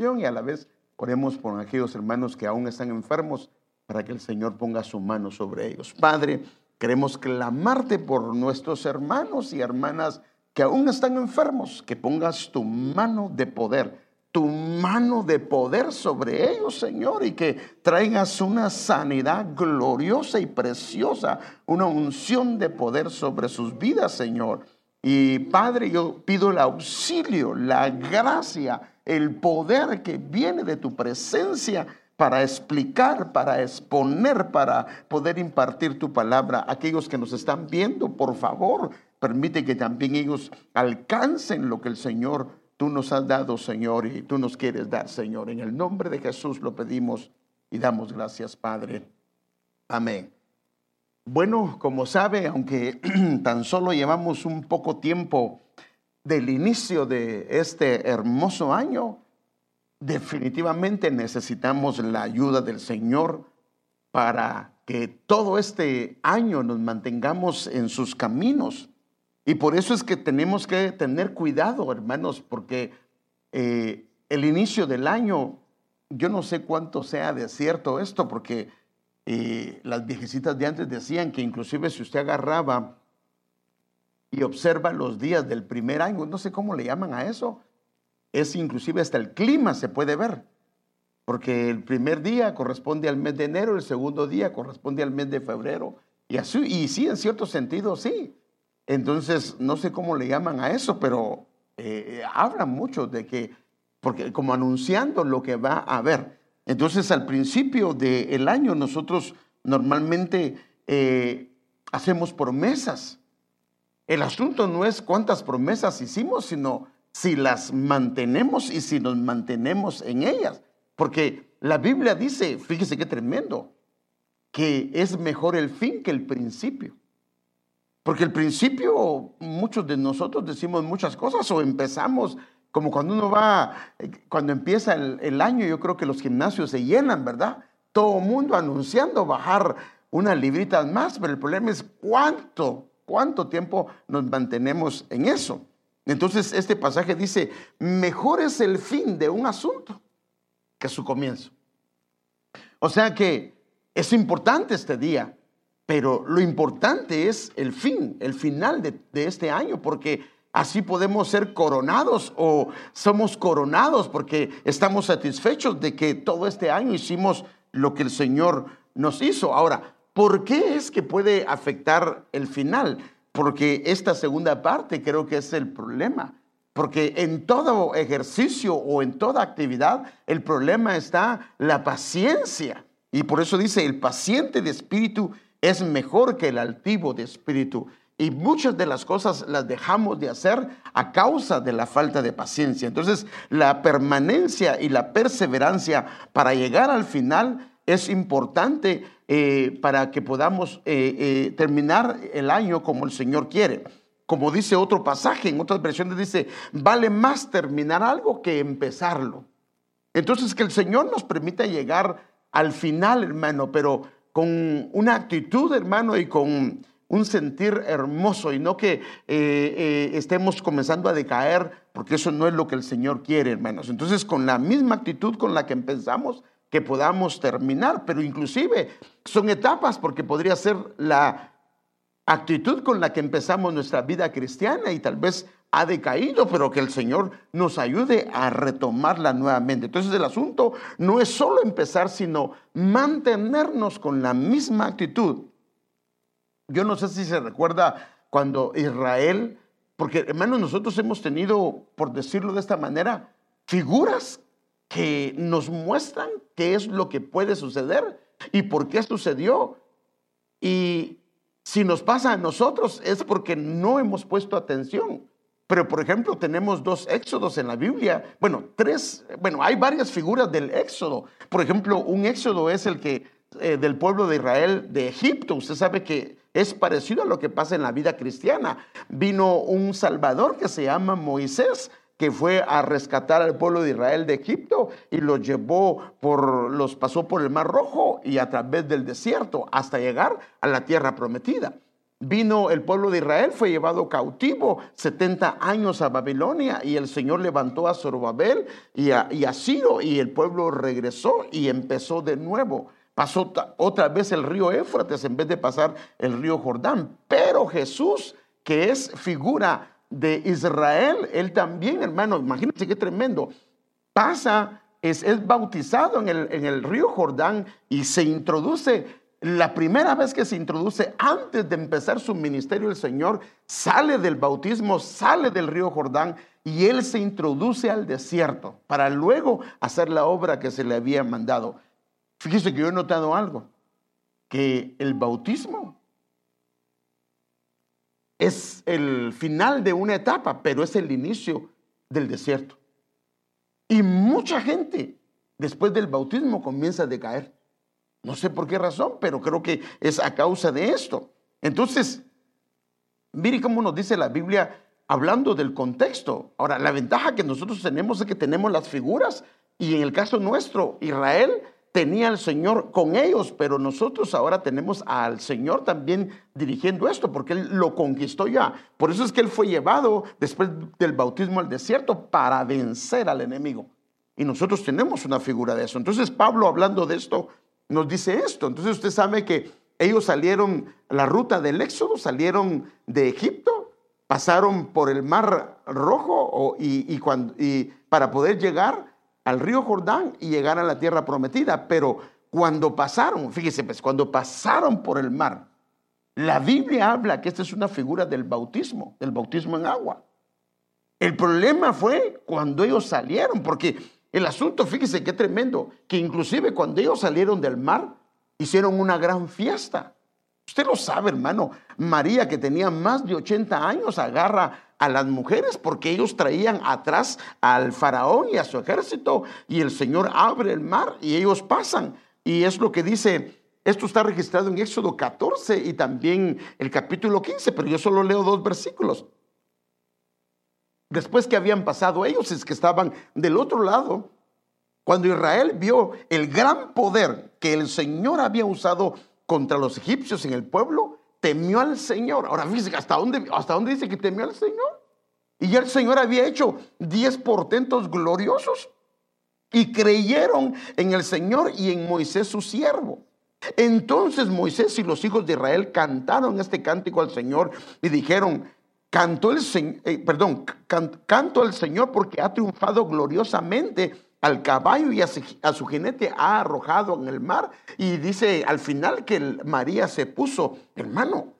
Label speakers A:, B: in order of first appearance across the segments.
A: y a la vez oremos por aquellos hermanos que aún están enfermos para que el Señor ponga su mano sobre ellos. Padre, queremos clamarte por nuestros hermanos y hermanas que aún están enfermos, que pongas tu mano de poder, tu mano de poder sobre ellos, Señor, y que traigas una sanidad gloriosa y preciosa, una unción de poder sobre sus vidas, Señor. Y Padre, yo pido el auxilio, la gracia, el poder que viene de tu presencia para explicar, para exponer, para poder impartir tu palabra. Aquellos que nos están viendo, por favor, permite que también ellos alcancen lo que el Señor, tú nos has dado, Señor, y tú nos quieres dar, Señor. En el nombre de Jesús lo pedimos y damos gracias, Padre. Amén. Bueno, como sabe, aunque tan solo llevamos un poco tiempo del inicio de este hermoso año, definitivamente necesitamos la ayuda del Señor para que todo este año nos mantengamos en sus caminos. Y por eso es que tenemos que tener cuidado, hermanos, porque eh, el inicio del año, yo no sé cuánto sea de cierto esto, porque eh, las viejecitas de antes decían que inclusive si usted agarraba y observa los días del primer año, no sé cómo le llaman a eso, es inclusive hasta el clima se puede ver, porque el primer día corresponde al mes de enero, el segundo día corresponde al mes de febrero, y así, y sí, en cierto sentido, sí. Entonces, no sé cómo le llaman a eso, pero eh, hablan mucho de que, porque como anunciando lo que va a haber. Entonces, al principio del año, nosotros normalmente eh, hacemos promesas. El asunto no es cuántas promesas hicimos, sino si las mantenemos y si nos mantenemos en ellas. Porque la Biblia dice, fíjese qué tremendo, que es mejor el fin que el principio. Porque el principio, muchos de nosotros decimos muchas cosas o empezamos como cuando uno va, cuando empieza el, año, yo creo que los gimnasios se llenan, ¿verdad? Todo mundo anunciando bajar unas libritas más, pero el problema es cuánto, cuánto tiempo nos mantenemos en eso. Entonces este pasaje dice, mejor es el fin de un asunto que su comienzo. O sea que es importante este día, pero lo importante es el fin, el final de, este año, porque así podemos ser coronados o somos coronados porque estamos satisfechos de que todo este año hicimos lo que el Señor nos hizo. Ahora, ¿por qué es que puede afectar el final? porque esta segunda parte creo que es el problema. Porque en todo ejercicio o en toda actividad, el problema está la paciencia. Y por eso dice, el paciente de espíritu es mejor que el altivo de espíritu. Y muchas de las cosas las dejamos de hacer a causa de la falta de paciencia. Entonces, la permanencia y la perseverancia para llegar al final es importante eh, para que podamos eh, eh, terminar el año como el Señor quiere. Como dice otro pasaje, en otras versiones dice, vale más terminar algo que empezarlo. Entonces que el Señor nos permita llegar al final, hermano, pero con una actitud, hermano, y con un sentir hermoso y no que estemos comenzando a decaer, porque eso no es lo que el Señor quiere, hermanos. Entonces, con la misma actitud con la que empezamos, que podamos terminar, pero inclusive son etapas porque podría ser la actitud con la que empezamos nuestra vida cristiana y tal vez ha decaído, pero que el Señor nos ayude a retomarla nuevamente. Entonces el asunto no es solo empezar, sino mantenernos con la misma actitud. Yo no sé si se recuerda cuando Israel, porque hermanos, nosotros hemos tenido, por decirlo de esta manera, figuras que nos muestran qué es lo que puede suceder y por qué sucedió. Y si nos pasa a nosotros es porque no hemos puesto atención. Pero, por ejemplo, tenemos dos éxodos en la Biblia. Bueno, tres, bueno, hay varias figuras del éxodo. Por ejemplo, un éxodo es el que eh, del pueblo de Israel de Egipto. Usted sabe que es parecido a lo que pasa en la vida cristiana. Vino un salvador que se llama Moisés que fue a rescatar al pueblo de Israel de Egipto y los llevó por, los pasó por el Mar Rojo y a través del desierto hasta llegar a la tierra prometida. vino el pueblo de Israel, fue llevado cautivo 70 años a Babilonia y el Señor levantó a Zorobabel y a, y Ciro y el pueblo regresó y empezó de nuevo. Pasó otra vez el río Éfrates en vez de pasar el río Jordán. Pero Jesús, que es figura de Israel, él también, hermano, imagínense qué tremendo, pasa, es, es bautizado en el, en el río Jordán y se introduce la primera vez que se introduce, antes de empezar su ministerio, el Señor sale del bautismo, sale del río Jordán y Él se introduce al desierto para luego hacer la obra que se le había mandado. Fíjese que yo he notado algo, que el bautismo es el final de una etapa, pero es el inicio del desierto. Y mucha gente después del bautismo comienza a decaer. No sé por qué razón, pero creo que es a causa de esto. Entonces, mire cómo nos dice la Biblia hablando del contexto. Ahora, la ventaja que nosotros tenemos es que tenemos las figuras y en el caso nuestro, Israel tenía al Señor con ellos, pero nosotros ahora tenemos al Señor también dirigiendo esto, porque Él lo conquistó ya. Por eso es que Él fue llevado después del bautismo al desierto para vencer al enemigo. Y nosotros tenemos una figura de eso. Entonces Pablo hablando de esto nos dice esto. Entonces usted sabe que ellos salieron, la ruta del Éxodo, salieron de Egipto, pasaron por el Mar Rojo y, y para poder llegar al río Jordán y llegar a la tierra prometida. Pero cuando pasaron, fíjese, pues cuando pasaron por el mar, la Biblia habla que esta es una figura del bautismo, del bautismo en agua. El problema fue cuando ellos salieron, porque el asunto, fíjese qué tremendo, que inclusive cuando ellos salieron del mar, hicieron una gran fiesta. Usted lo sabe, hermano. María, que tenía más de 80 años, agarra a las mujeres porque ellos traían atrás al faraón y a su ejército y el Señor abre el mar y ellos pasan. Y es lo que dice, esto está registrado en Éxodo 14 y también el capítulo 15, pero yo solo leo dos versículos. Después que habían pasado ellos, es que estaban del otro lado, cuando Israel vio el gran poder que el Señor había usado contra los egipcios en el pueblo, temió al Señor. Ahora fíjense, ¿hasta dónde, hasta dónde dice que temió al Señor? Y ya el Señor había hecho diez portentos gloriosos y creyeron en el Señor y en Moisés su siervo. Entonces Moisés y los hijos de Israel cantaron este cántico al Señor y dijeron, Cantó el Señor, eh, perdón, canto al Señor porque ha triunfado gloriosamente al caballo y a su, jinete ha arrojado en el mar. Y dice al final que María se puso, hermano,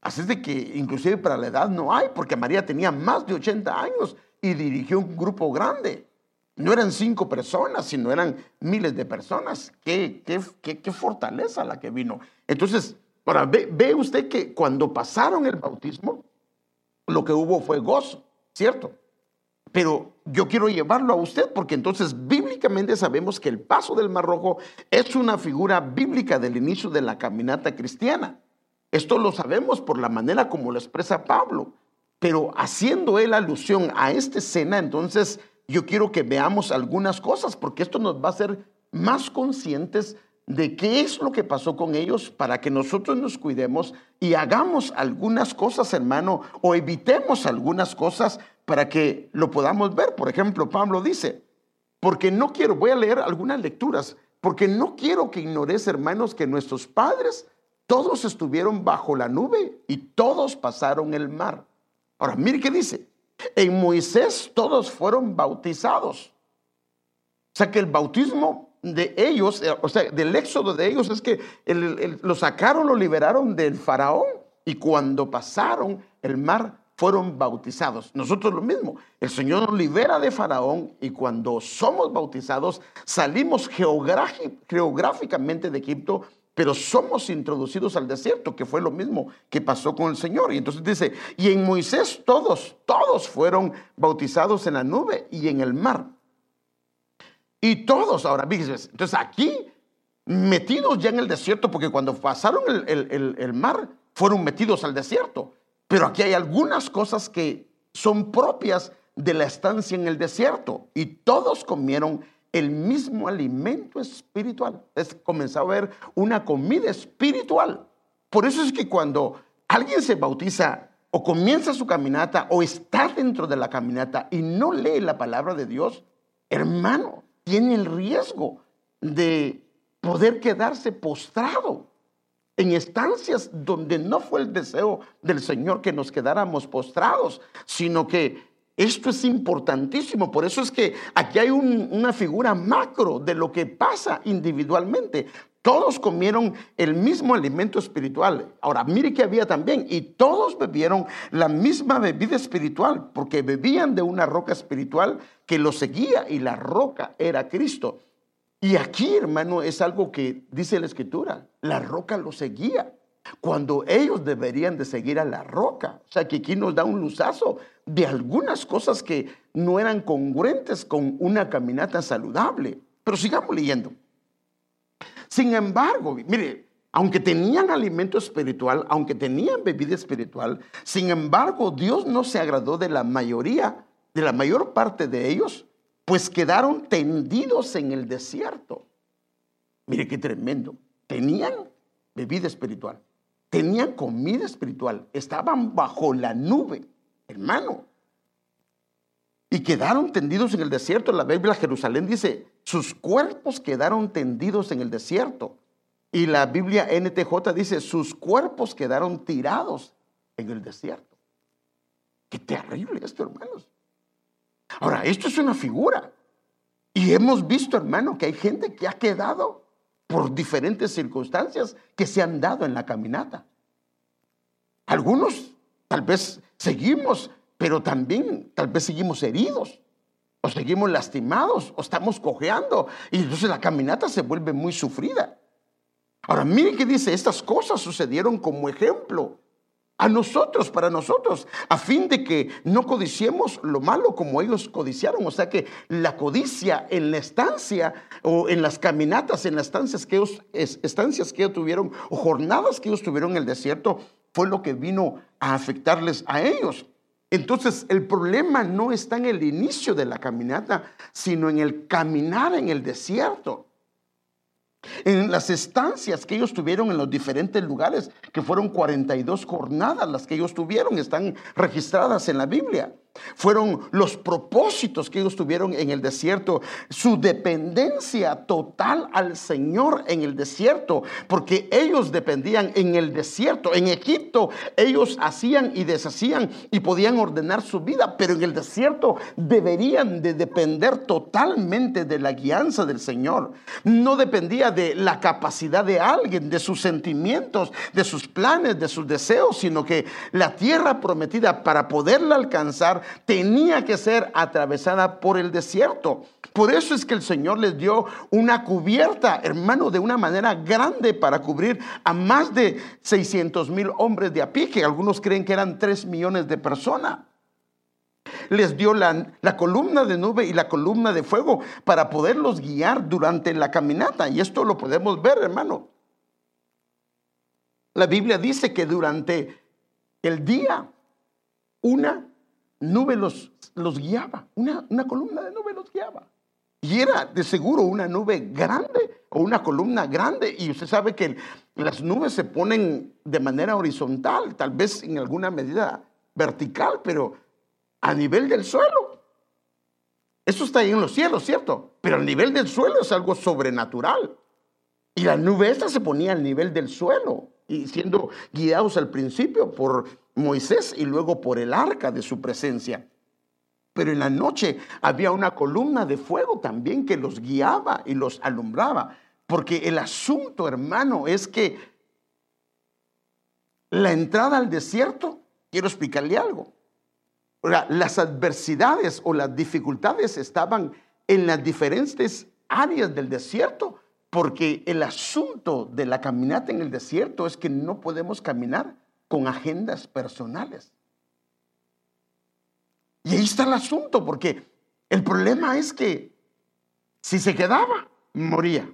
A: así es de que inclusive para la edad no hay, porque María tenía más de 80 años y dirigió un grupo grande. No eran cinco personas, sino eran miles de personas. Qué, qué, qué, fortaleza la que vino. Entonces, ahora ve usted que cuando pasaron el bautismo, lo que hubo fue gozo, ¿cierto? Pero yo quiero llevarlo a usted porque entonces bíblicamente sabemos que el paso del Mar Rojo es una figura bíblica del inicio de la caminata cristiana. Esto lo sabemos por la manera como lo expresa Pablo. Pero haciendo él alusión a esta escena, entonces yo quiero que veamos algunas cosas porque esto nos va a hacer más conscientes de qué es lo que pasó con ellos para que nosotros nos cuidemos y hagamos algunas cosas, hermano, o evitemos algunas cosas para que lo podamos ver. Por ejemplo, Pablo dice, porque no quiero, voy a leer algunas lecturas, porque no quiero que ignores, hermanos, que nuestros padres todos estuvieron bajo la nube y todos pasaron el mar. Ahora, mire qué dice. En Moisés todos fueron bautizados. O sea que el bautismo de ellos, eh, o sea, del éxodo de ellos es que lo sacaron, lo liberaron del faraón y cuando pasaron el mar fueron bautizados. Nosotros lo mismo. El Señor nos libera de Faraón y cuando somos bautizados salimos geográficamente de Egipto, pero somos introducidos al desierto, que fue lo mismo que pasó con el Señor. Y entonces dice, y en Moisés todos, todos fueron bautizados en la nube y en el mar. Y todos ahora, entonces aquí, metidos ya en el desierto, porque cuando pasaron el, mar, fueron metidos al desierto. Pero aquí hay algunas cosas que son propias de la estancia en el desierto. Y todos comieron el mismo alimento espiritual. Es comenzó a haber una comida espiritual. Por eso es que cuando alguien se bautiza o comienza su caminata o está dentro de la caminata y no lee la palabra de Dios, hermano, tiene el riesgo de poder quedarse postrado en estancias donde no fue el deseo del Señor que nos quedáramos postrados, sino que esto es importantísimo. Por eso es que aquí hay una figura macro de lo que pasa individualmente. Todos comieron el mismo alimento espiritual. Ahora, mire que había también, y todos bebieron la misma bebida espiritual, porque bebían de una roca espiritual que los seguía y la roca era Cristo. Y aquí, hermano, es algo que dice la escritura, la roca los seguía, cuando ellos deberían de seguir a la roca. O sea, que aquí nos da un luzazo de algunas cosas que no eran congruentes con una caminata saludable. Pero sigamos leyendo. Sin embargo, mire, aunque tenían alimento espiritual, aunque tenían bebida espiritual, sin embargo, Dios no se agradó de la mayoría, de la mayor parte de ellos, pues quedaron tendidos en el desierto. Mire qué tremendo. Tenían bebida espiritual, tenían comida espiritual, estaban bajo la nube, hermano. Y quedaron tendidos en el desierto. La Biblia Jerusalén dice, sus cuerpos quedaron tendidos en el desierto. Y la Biblia NTJ dice, sus cuerpos quedaron tirados en el desierto. Qué terrible esto, hermanos. Ahora, esto es una figura. Y hemos visto, hermano, que hay gente que ha quedado por diferentes circunstancias que se han dado en la caminata. Algunos tal vez seguimos, pero también tal vez seguimos heridos o seguimos lastimados, o estamos cojeando, y entonces la caminata se vuelve muy sufrida. Ahora, miren que dice, estas cosas sucedieron como ejemplo a nosotros, para nosotros, a fin de que no codiciemos lo malo como ellos codiciaron. O sea que la codicia en la estancia o en las caminatas, en las estancias que ellos, estancias que ellos tuvieron o jornadas que ellos tuvieron en el desierto, fue lo que vino a afectarles a ellos. Entonces el problema no está en el inicio de la caminata, sino en el caminar en el desierto. En las estancias que ellos tuvieron en los diferentes lugares, que fueron 42 jornadas las que ellos tuvieron, están registradas en la Biblia fueron los propósitos que ellos tuvieron en el desierto, su dependencia total al Señor en el desierto, porque ellos dependían en el desierto. En Egipto ellos hacían y deshacían y podían ordenar su vida, pero en el desierto deberían de depender totalmente de la guianza del Señor. No dependía de la capacidad de alguien, de sus sentimientos, de sus planes, de sus deseos, sino que la tierra prometida para poderla alcanzar tenía que ser atravesada por el desierto. Por eso es que el Señor les dio una cubierta, hermano, de una manera grande para cubrir a más de 600 mil hombres de a algunos creen que eran 3 millones de personas. Les dio la, la columna de nube y la columna de fuego para poderlos guiar durante la caminata. Y esto lo podemos ver, hermano. La Biblia dice que durante el día, una nube los, los guiaba, una, una columna de nube los guiaba. Y era de seguro una nube grande o una columna grande. Y usted sabe que las nubes se ponen de manera horizontal, tal vez en alguna medida vertical, pero a nivel del suelo. Eso está ahí en los cielos, ¿cierto? Pero al nivel del suelo es algo sobrenatural. Y la nube esta se ponía al nivel del suelo y siendo guiados al principio por Moisés y luego por el arca de su presencia. Pero en la noche había una columna de fuego también que los guiaba y los alumbraba. Porque el asunto, hermano, es que la entrada al desierto, quiero explicarle algo. Las adversidades o las dificultades estaban en las diferentes áreas del desierto, porque el asunto de la caminata en el desierto es que no podemos caminar con agendas personales. Y ahí está el asunto, porque el problema es que si se quedaba, moría.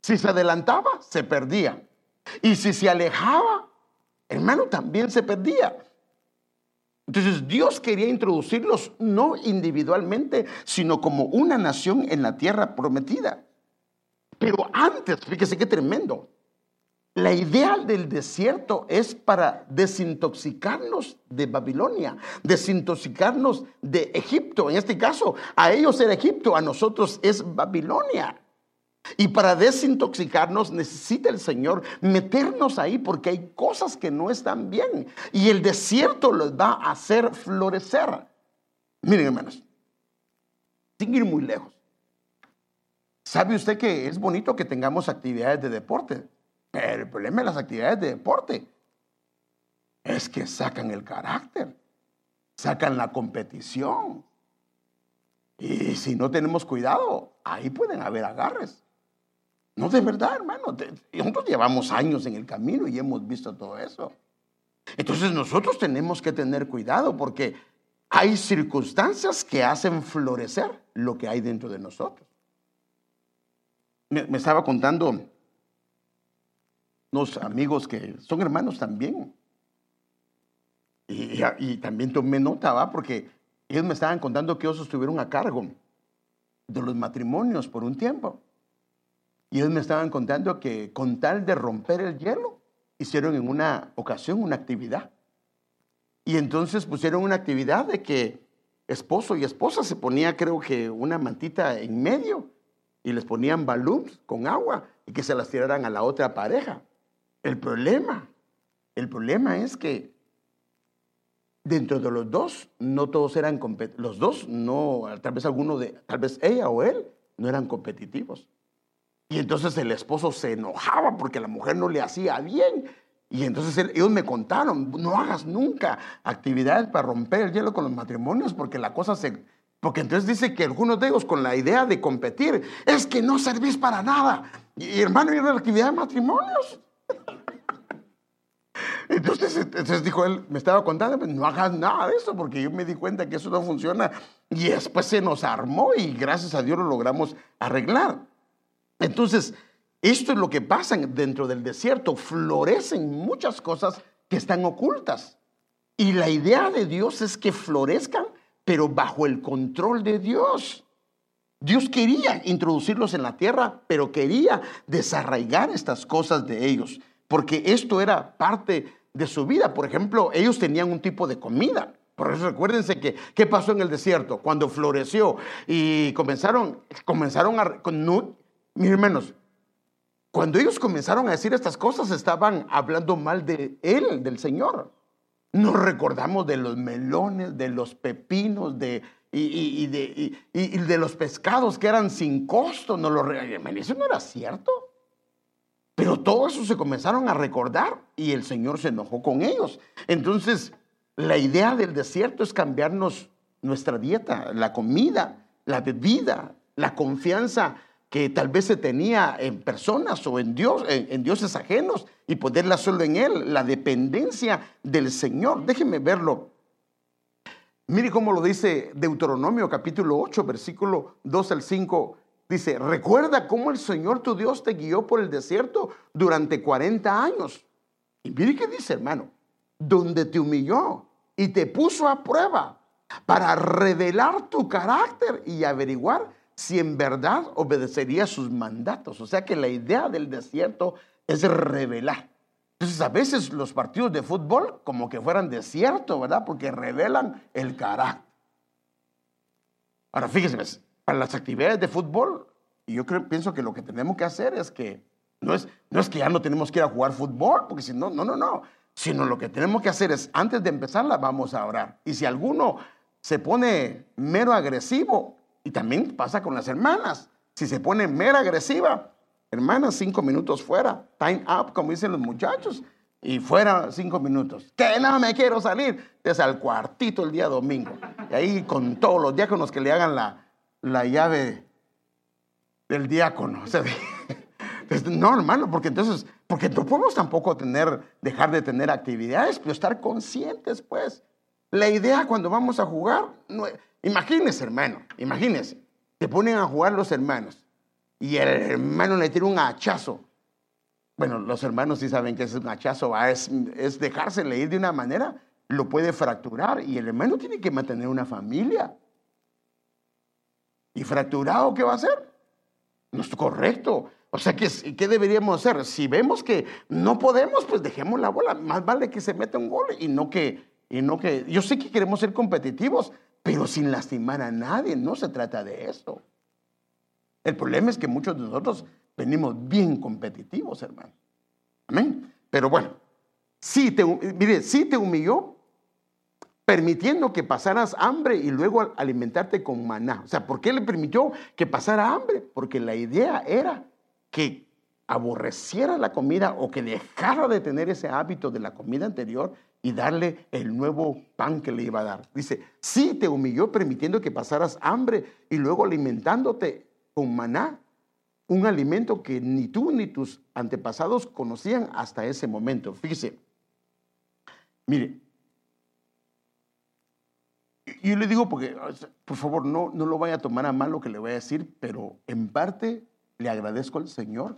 A: Si se adelantaba, se perdía. Y si se alejaba, hermano, también se perdía. Entonces Dios quería introducirlos no individualmente, sino como una nación en la tierra prometida. Pero antes, fíjese qué tremendo. La idea del desierto es para desintoxicarnos de Babilonia, desintoxicarnos de Egipto. En este caso, a ellos era Egipto, a nosotros es Babilonia. Y para desintoxicarnos necesita el Señor meternos ahí porque hay cosas que no están bien. Y el desierto los va a hacer florecer. Miren hermanos, sin ir muy lejos. ¿Sabe usted que es bonito que tengamos actividades de deporte? Pero el problema de las actividades de deporte es que sacan el carácter, sacan la competición. Y si no tenemos cuidado, ahí pueden haber agarres. No, de verdad, hermano. Nosotros llevamos años en el camino y hemos visto todo eso. Entonces nosotros tenemos que tener cuidado porque hay circunstancias que hacen florecer lo que hay dentro de nosotros. Me, estaba contando unos amigos que son hermanos también. Y, también tomé nota. Porque ellos me estaban contando que ellos estuvieron a cargo de los matrimonios por un tiempo. Y ellos me estaban contando que con tal de romper el hielo, hicieron en una ocasión una actividad. Y entonces pusieron una actividad de que esposo y esposa se ponía, creo que, una mantita en medio y les ponían balloons con agua y que se las tiraran a la otra pareja. El problema, el problema es que dentro de los dos no todos eran los dos no, tal vez alguno de, tal vez ella o él no eran competitivos. Y entonces el esposo se enojaba porque la mujer no le hacía bien. Y entonces ellos me contaron, no hagas nunca actividades para romper el hielo con los matrimonios porque la cosa se... Porque entonces dice que algunos de ellos con la idea de competir, es que no servís para nada. Y hermano, a la actividad de matrimonios. Entonces, entonces dijo él, me estaba contando, pues, no hagas nada de eso, porque yo me di cuenta que eso no funciona. Y después se nos armó y gracias a Dios lo logramos arreglar. Entonces, esto es lo que pasa dentro del desierto. Florecen muchas cosas que están ocultas. Y la idea de Dios es que florezcan, pero bajo el control de Dios. Dios quería introducirlos en la tierra, pero quería desarraigar estas cosas de ellos, porque esto era parte de su vida. Por ejemplo, ellos tenían un tipo de comida. Por eso recuérdense que, ¿qué pasó en el desierto? Cuando floreció y comenzaron, comenzaron a, mis hermanos, cuando ellos comenzaron a decir estas cosas, estaban hablando mal de Él, del Señor. Nos recordamos de los melones, de los pepinos, de, y, de, de, los pescados que eran sin costo. No lo, eso no era cierto. Pero todo eso se comenzaron a recordar y el Señor se enojó con ellos. Entonces, la idea del desierto es cambiarnos nuestra dieta, la comida, la bebida, la confianza que tal vez se tenía en personas o en Dios, en, dioses ajenos y ponerla solo en Él, la dependencia del Señor. Déjenme verlo. Mire cómo lo dice Deuteronomio capítulo 8, versículo 2 al 5. Dice, recuerda cómo el Señor tu Dios te guió por el desierto durante 40 años. Y mire qué dice, hermano, donde te humilló y te puso a prueba para revelar tu carácter y averiguar si en verdad obedecería sus mandatos. O sea que la idea del desierto es revelar. Entonces a veces los partidos de fútbol como que fueran desierto, ¿verdad? Porque revelan el carácter. Ahora fíjense, para las actividades de fútbol, yo creo, pienso que lo que tenemos que hacer es que no es, no es que ya no tenemos que ir a jugar fútbol, porque si no, no, no, no. Sino lo que tenemos que hacer es, antes de empezarla, vamos a orar. Y si alguno se pone mero agresivo, y también pasa con las hermanas. Si se pone mera agresiva, hermanas, cinco minutos fuera. Time up, como dicen los muchachos. Y fuera cinco minutos. Que no me quiero salir. Desde al cuartito el día domingo. Y ahí con todos los diáconos que le hagan la, la llave del diácono. no, hermano, porque entonces, porque no podemos tampoco tener, dejar de tener actividades, pero estar conscientes, pues. La idea cuando vamos a jugar, no, Imagínese, hermano, imagínese. Te ponen a jugar los hermanos y el hermano le tira un hachazo. Bueno, los hermanos sí saben que es un hachazo, es, es dejársele ir de una manera, lo puede fracturar y el hermano tiene que mantener una familia. ¿Y fracturado qué va a hacer? No es correcto. O sea, ¿qué, ¿qué deberíamos hacer? Si vemos que no podemos, pues dejemos la bola. Más vale que se meta un gol y no que, y no que... Yo sé que queremos ser competitivos, pero sin lastimar a nadie. No se trata de eso. El problema es que muchos de nosotros venimos bien competitivos, hermano. Amén. Pero bueno, sí te, mire, sí te humilló permitiendo que pasaras hambre y luego alimentarte con maná. O sea, ¿por qué le permitió que pasara hambre? Porque la idea era que aborreciera la comida o que dejara de tener ese hábito de la comida anterior y darle el nuevo pan que le iba a dar. Dice, sí te humilló permitiendo que pasaras hambre y luego alimentándote con maná, un alimento que ni tú ni tus antepasados conocían hasta ese momento. Fíjese, mire, yo le digo porque, por favor, no, no lo vaya a tomar a mal lo que le voy a decir, pero en parte le agradezco al Señor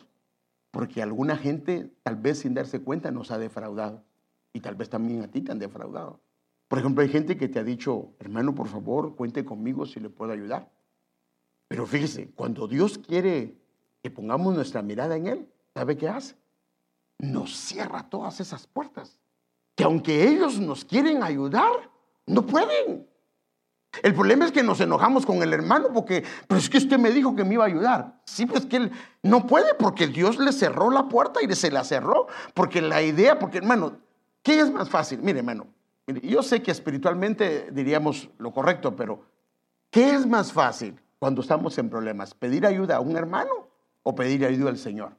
A: porque alguna gente, tal vez sin darse cuenta, nos ha defraudado. Y tal vez también a ti te han defraudado. Por ejemplo, hay gente que te ha dicho, hermano, por favor, cuente conmigo si le puedo ayudar. Pero fíjese, cuando Dios quiere que pongamos nuestra mirada en Él, ¿sabe qué hace? Nos cierra todas esas puertas. Que aunque ellos nos quieren ayudar, no pueden. El problema es que nos enojamos con el hermano porque, pero es que usted me dijo que me iba a ayudar. Sí, pues que él no puede porque Dios le cerró la puerta y se la cerró. Porque la idea, porque hermano, ¿qué es más fácil? Mire, hermano, yo sé que espiritualmente diríamos lo correcto, pero ¿qué es más fácil cuando estamos en problemas? ¿Pedir ayuda a un hermano o pedir ayuda al Señor?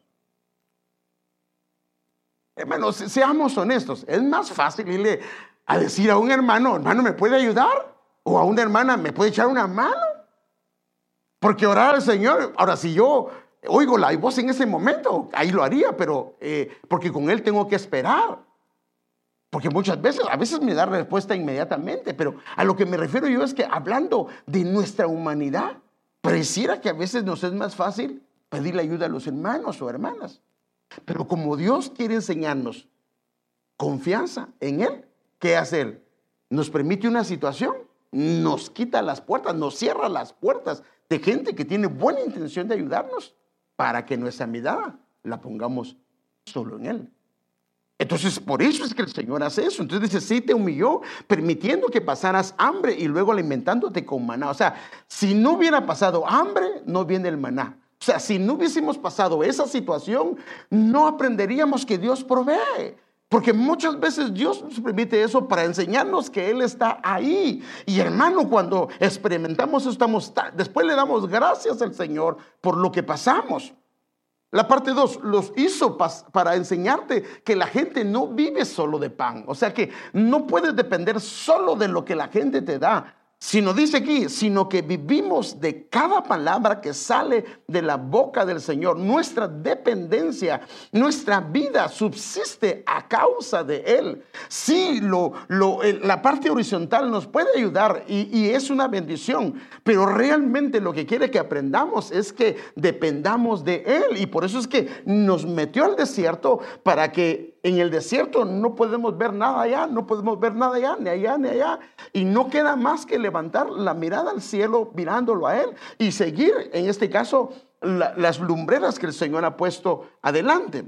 A: Hermanos, seamos honestos. Es más fácil irle a decir a un hermano, hermano, ¿me puede ayudar? o a una hermana, ¿me puede echar una mano? Porque orar al Señor, ahora si yo oigo la voz en ese momento, ahí lo haría, pero eh, porque con Él tengo que esperar. Porque muchas veces, a veces me da respuesta inmediatamente, pero a lo que me refiero yo es que hablando de nuestra humanidad, pareciera que a veces nos es más fácil pedirle ayuda a los hermanos o hermanas. Pero como Dios quiere enseñarnos confianza en Él, ¿qué hace Él? Nos permite una situación nos quita las puertas, nos cierra las puertas de gente que tiene buena intención de ayudarnos para que nuestra mirada la pongamos solo en Él. Entonces, por eso es que el Señor hace eso. Entonces dice, sí te humilló, permitiendo que pasaras hambre y luego alimentándote con maná. O sea, si no hubiera pasado hambre, no viene el maná. O sea, si no hubiésemos pasado esa situación, no aprenderíamos que Dios provee. Porque muchas veces Dios nos permite eso para enseñarnos que Él está ahí. Y hermano, cuando experimentamos eso, estamos, después le damos gracias al Señor por lo que pasamos. La parte 2 los hizo para enseñarte que la gente no vive solo de pan. O sea que no puedes depender solo de lo que la gente te da, sino dice aquí, sino que vivimos de cada palabra que sale de la boca del Señor. Nuestra dependencia, nuestra vida subsiste a causa de Él. Sí, lo, la parte horizontal nos puede ayudar y, y es una bendición, pero realmente lo que quiere que aprendamos es que dependamos de Él y por eso es que nos metió al desierto para que en el desierto no podemos ver nada allá, no podemos ver nada allá, ni allá, ni allá. Y no queda más que levantar la mirada al cielo mirándolo a Él y seguir, en este caso, las lumbreras que el Señor ha puesto adelante.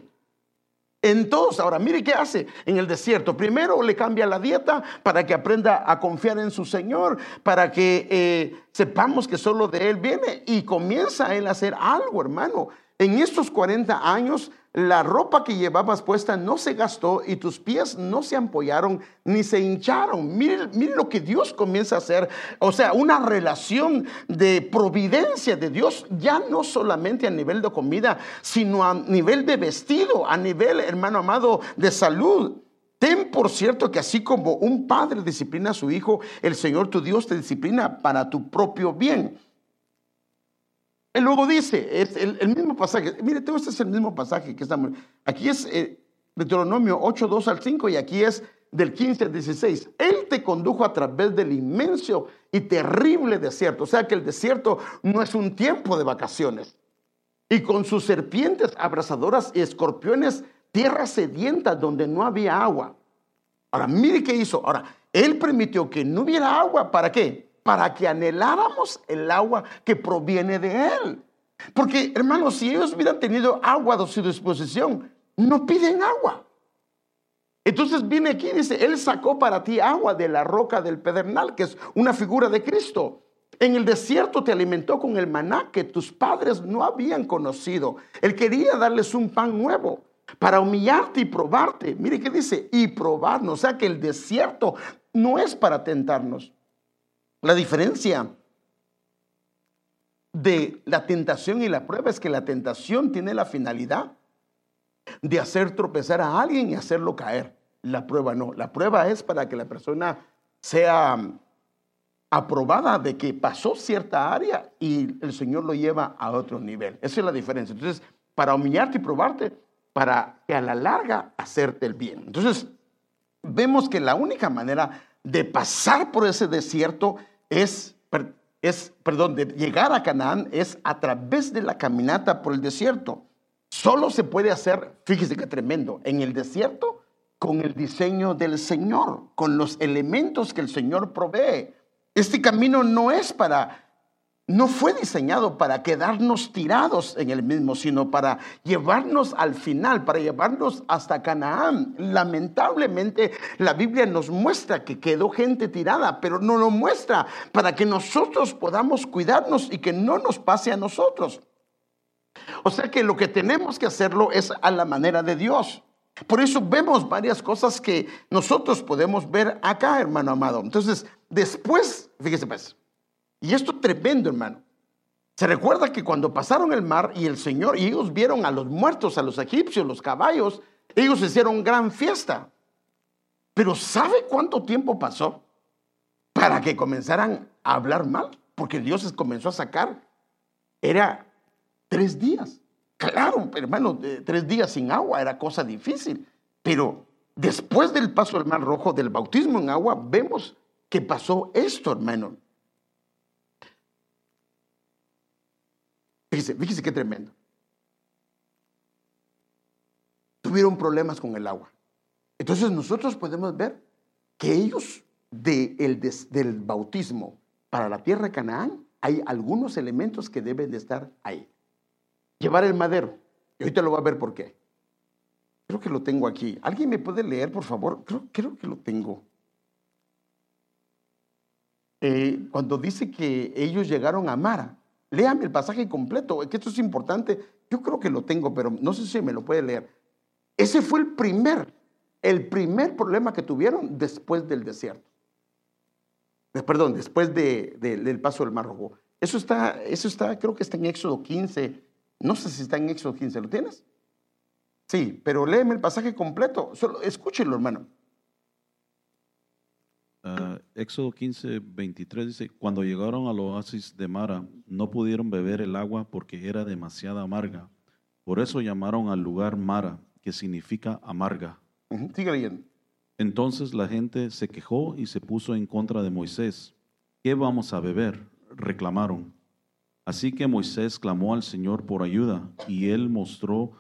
A: Entonces, ahora mire qué hace en el desierto. Primero le cambia la dieta para que aprenda a confiar en su Señor, para que eh, sepamos que solo de Él viene y comienza Él a hacer algo, hermano. En estos 40 años la ropa que llevabas puesta no se gastó y tus pies no se ampollaron ni se hincharon. Mire, lo que Dios comienza a hacer. O sea, una relación de providencia de Dios, ya no solamente a nivel de comida, sino a nivel de vestido, a nivel, hermano amado, de salud. Ten por cierto que así como un padre disciplina a su hijo, el Señor tu Dios te disciplina para tu propio bien. Él luego dice, el, mismo pasaje, mire, todo este es el mismo pasaje que estamos, aquí es eh, Deuteronomio 8, 2 al 5 y aquí es del 15 al 16. Él te condujo a través del inmenso y terrible desierto, o sea que el desierto no es un tiempo de vacaciones. Y con sus serpientes abrasadoras y escorpiones, tierra sedienta donde no había agua. Ahora, mire qué hizo. Ahora, él permitió que no hubiera agua, ¿para qué? Para que anheláramos el agua que proviene de Él. Porque, hermanos, si ellos hubieran tenido agua a su disposición, no piden agua. Entonces viene aquí y dice, Él sacó para ti agua de la roca del pedernal, que es una figura de Cristo. En el desierto te alimentó con el maná que tus padres no habían conocido. Él quería darles un pan nuevo para humillarte y probarte. Mire qué dice, y probarnos. O sea que el desierto no es para tentarnos. La diferencia de la tentación y la prueba es que la tentación tiene la finalidad de hacer tropezar a alguien y hacerlo caer. La prueba no. La prueba es para que la persona sea aprobada de que pasó cierta área y el Señor lo lleva a otro nivel. Esa es la diferencia. Entonces, para humillarte y probarte, para que a la larga hacerte el bien. Entonces, vemos que la única manera de pasar por ese desierto es, es, perdón, de llegar a Canaán es a través de la caminata por el desierto. Solo se puede hacer, fíjese qué tremendo, en el desierto con el diseño del Señor, con los elementos que el Señor provee. Este camino no es para, no fue diseñado para quedarnos tirados en el mismo, sino para llevarnos al final, para llevarnos hasta Canaán. Lamentablemente la Biblia nos muestra que quedó gente tirada, pero no lo muestra para que nosotros podamos cuidarnos y que no nos pase a nosotros. O sea que lo que tenemos que hacerlo es a la manera de Dios. Por eso vemos varias cosas que nosotros podemos ver acá, hermano amado. Entonces, después, fíjese pues, y esto tremendo, hermano. Se recuerda que cuando pasaron el mar y el Señor, y ellos vieron a los muertos, a los egipcios, los caballos, ellos hicieron gran fiesta. Pero ¿sabe cuánto tiempo pasó para que comenzaran a hablar mal? Porque Dios les comenzó a sacar. Era tres días. Claro, hermano, tres días sin agua era cosa difícil, pero después del paso del Mar Rojo, del bautismo en agua, vemos que pasó esto, hermano. Fíjese, fíjese qué tremendo. Tuvieron problemas con el agua. Entonces nosotros podemos ver que ellos del bautismo para la tierra de Canaán hay algunos elementos que deben de estar ahí llevar el madero. Y ahorita lo va a ver por qué. Creo que lo tengo aquí. ¿Alguien me puede leer, por favor? Creo, que lo tengo. Eh, cuando dice que ellos llegaron a Mara, léame el pasaje completo, que esto es importante. Yo creo que lo tengo, pero no sé si me lo puede leer. Ese fue el primer, el primer problema que tuvieron después del desierto. Eh, perdón, después del paso del Mar Rojo. Eso está, eso está, creo que está en Éxodo 15, no sé si está en Éxodo 15, ¿lo tienes? Sí, pero léeme el pasaje completo. Solo escúchelo, hermano.
B: Ah, Éxodo 15, 23 dice, cuando llegaron al oasis de Mara, no pudieron beber el agua porque era demasiado amarga. Por eso llamaron al lugar Mara, que significa amarga.
A: Sigue leyendo.
B: Entonces la gente se quejó y se puso en contra de Moisés. ¿Qué vamos a beber? reclamaron. Así que Moisés clamó al Señor por ayuda y él mostró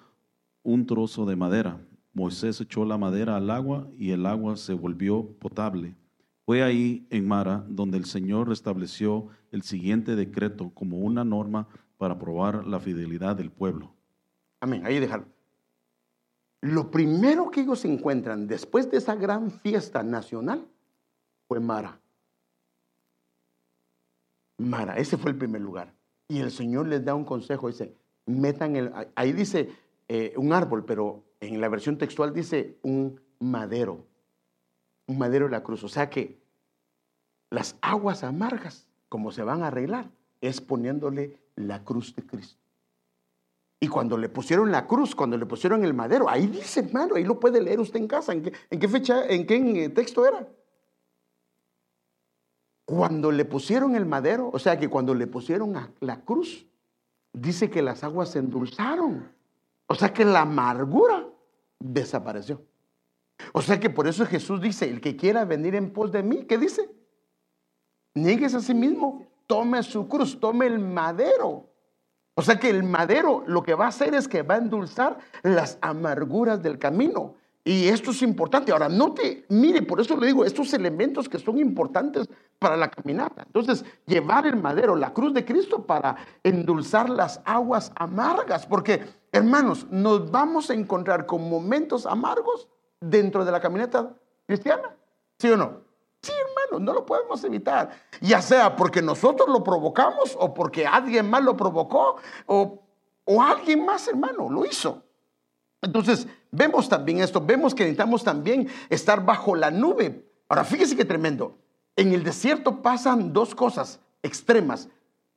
B: un trozo de madera. Moisés echó la madera al agua y el agua se volvió potable. Fue ahí en Mara donde el Señor restableció el siguiente decreto como una norma para probar la fidelidad del pueblo.
A: Amén, ahí dejarlo. Lo primero que ellos encuentran después de esa gran fiesta nacional fue Mara. Mara, ese fue el primer lugar. Y el Señor les da un consejo, dice, metan el, ahí dice eh, un árbol, pero en la versión textual dice un madero, un madero de la cruz. O sea que las aguas amargas, como se van a arreglar, es poniéndole la cruz de Cristo. Y cuando le pusieron la cruz, cuando le pusieron el madero, ahí dice, hermano, ahí lo puede leer usted en casa. ¿En qué, en qué fecha, en qué eh, texto era? Cuando le pusieron el madero, o sea que cuando le pusieron la cruz, dice que las aguas se endulzaron. O sea que la amargura desapareció. O sea que por eso Jesús dice, el que quiera venir en pos de mí, ¿qué dice? Niegues a sí mismo, tome su cruz, tome el madero. O sea que el madero lo que va a hacer es que va a endulzar las amarguras del camino. Y esto es importante. Ahora, note, mire, por eso le digo, estos elementos que son importantes para la caminata. Entonces, llevar el madero, la cruz de Cristo para endulzar las aguas amargas. Porque, hermanos, nos vamos a encontrar con momentos amargos dentro de la caminata cristiana. ¿Sí o no? Sí, hermano, no lo podemos evitar. Ya sea porque nosotros lo provocamos o porque alguien más lo provocó o, o alguien más, hermano, lo hizo. Entonces, vemos también esto, vemos que necesitamos también estar bajo la nube. Ahora, fíjese qué tremendo. En el desierto pasan dos cosas extremas.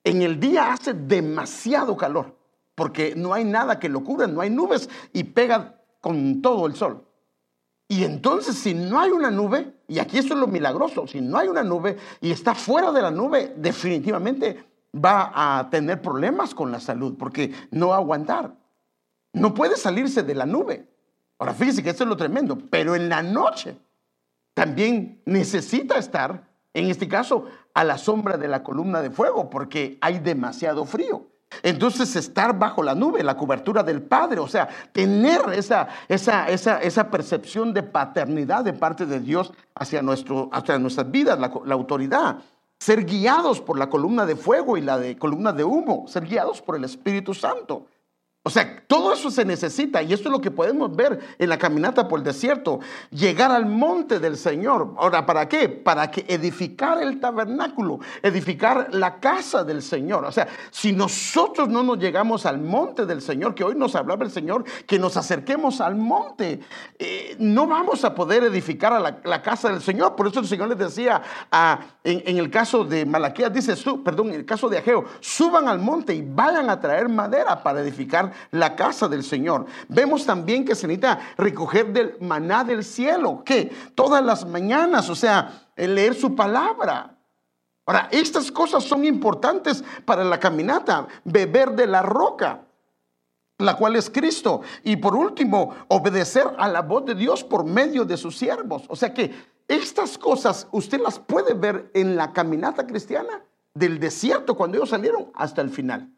A: En el día hace demasiado calor, porque no hay nada que lo cubra, no hay nubes y pega con todo el sol. Y entonces si no hay una nube, y aquí eso es lo milagroso, si no hay una nube y está fuera de la nube, definitivamente va a tener problemas con la salud, porque no va a aguantar. No puede salirse de la nube. Ahora fíjese que eso es lo tremendo, pero en la noche también necesita estar, en este caso, a la sombra de la columna de fuego, porque hay demasiado frío. Entonces estar bajo la nube, la cobertura del Padre, o sea, tener esa, esa, esa, esa percepción de paternidad de parte de Dios hacia, nuestro, hacia nuestras vidas, la, la autoridad, ser guiados por la columna de fuego y la de columna de humo, ser guiados por el Espíritu Santo. O sea, todo eso se necesita y esto es lo que podemos ver en la caminata por el desierto. Llegar al monte del Señor. Ahora, ¿para qué? Para que edificar el tabernáculo, edificar la casa del Señor. O sea, si nosotros no nos llegamos al monte del Señor, que hoy nos hablaba el Señor, que nos acerquemos al monte, eh, no vamos a poder edificar la, casa del Señor. Por eso el Señor les decía en, el caso de Malaquías, dice, perdón, en el caso de Ageo, suban al monte y vayan a traer madera para edificar la casa del Señor. Vemos también que se necesita recoger del maná del cielo, que todas las mañanas, o sea, leer su palabra. Ahora, estas cosas son importantes para la caminata, beber de la roca la cual es Cristo. Y por último, obedecer a la voz de Dios por medio de sus siervos. O sea que estas cosas usted las puede ver en la caminata cristiana del desierto cuando ellos salieron hasta el final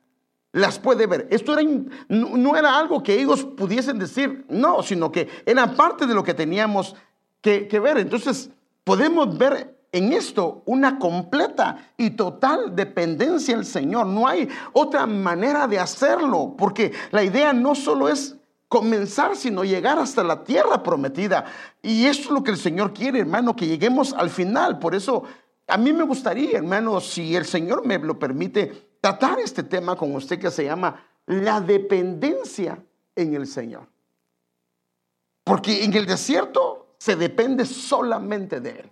A: las puede ver. Esto era, no era algo que ellos pudiesen decir, no, sino que era parte de lo que teníamos que, que ver. Entonces, podemos ver en esto una completa y total dependencia del Señor. No hay otra manera de hacerlo, porque la idea no solo es comenzar, sino llegar hasta la tierra prometida. Y eso es lo que el Señor quiere, hermano, que lleguemos al final. Por eso, a mí me gustaría, hermano, si el Señor me lo permite, tratar este tema con usted que se llama la dependencia en el Señor. Porque en el desierto se depende solamente de Él.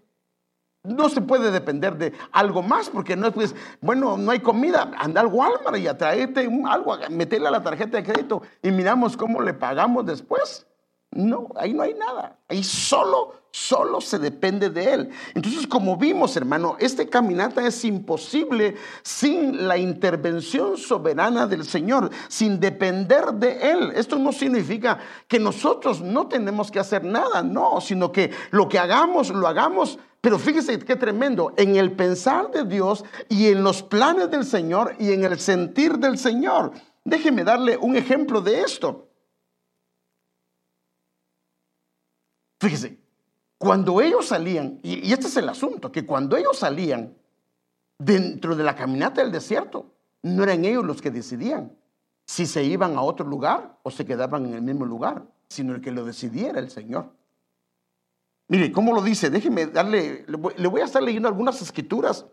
A: No se puede depender de algo más porque no es, pues, bueno, no hay comida, anda al Walmart y atraete algo, metele a la tarjeta de crédito y miramos cómo le pagamos después. No, ahí no hay nada. Ahí solo, solo se depende de Él. Entonces, como vimos, hermano, este caminata es imposible sin la intervención soberana del Señor, sin depender de Él. Esto no significa que nosotros no tenemos que hacer nada, no, sino que lo que hagamos, lo hagamos. Pero fíjese qué tremendo, en el pensar de Dios y en los planes del Señor y en el sentir del Señor. Déjeme darle un ejemplo de esto. Fíjese, cuando ellos salían, y, este es el asunto, que cuando ellos salían dentro de la caminata del desierto, no eran ellos los que decidían si se iban a otro lugar o se quedaban en el mismo lugar, sino el que lo decidiera el Señor. Mire, ¿cómo lo dice? Déjeme darle, le voy a estar leyendo algunas escrituras,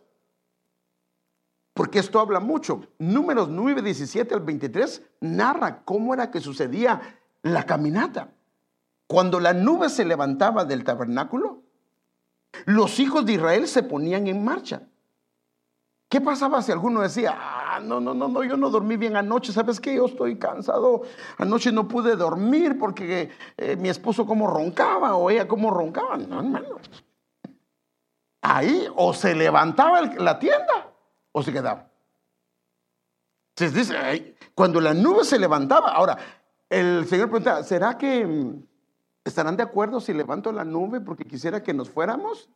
A: porque esto habla mucho. Números 9, 17 al 23 narra cómo era que sucedía la caminata. Cuando la nube se levantaba del tabernáculo, los hijos de Israel se ponían en marcha. ¿Qué pasaba si alguno decía, ah, no, no, no, no, yo no dormí bien anoche, ¿sabes qué? Yo estoy cansado, anoche no pude dormir porque eh, mi esposo como roncaba o ella como roncaba. No, hermano. Ahí o se levantaba la tienda o se quedaba. Se dice, cuando la nube se levantaba, ahora, el Señor pregunta, ¿será que mm, ¿Estarán de acuerdo si levanto la nube porque quisiera que nos fuéramos?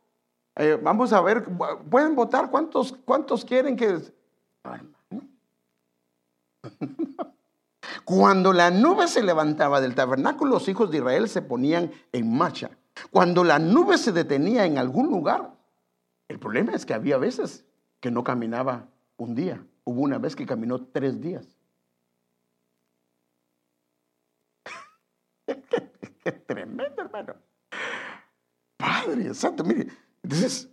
A: Eh, vamos a ver, pueden votar cuántos, cuántos quieren que... Cuando la nube se levantaba del tabernáculo, los hijos de Israel se ponían en marcha. Cuando la nube se detenía en algún lugar, el problema es que había veces que no caminaba un día. Hubo una vez que caminó tres días. qué, tremendo, hermano. Padre Santo, mire, entonces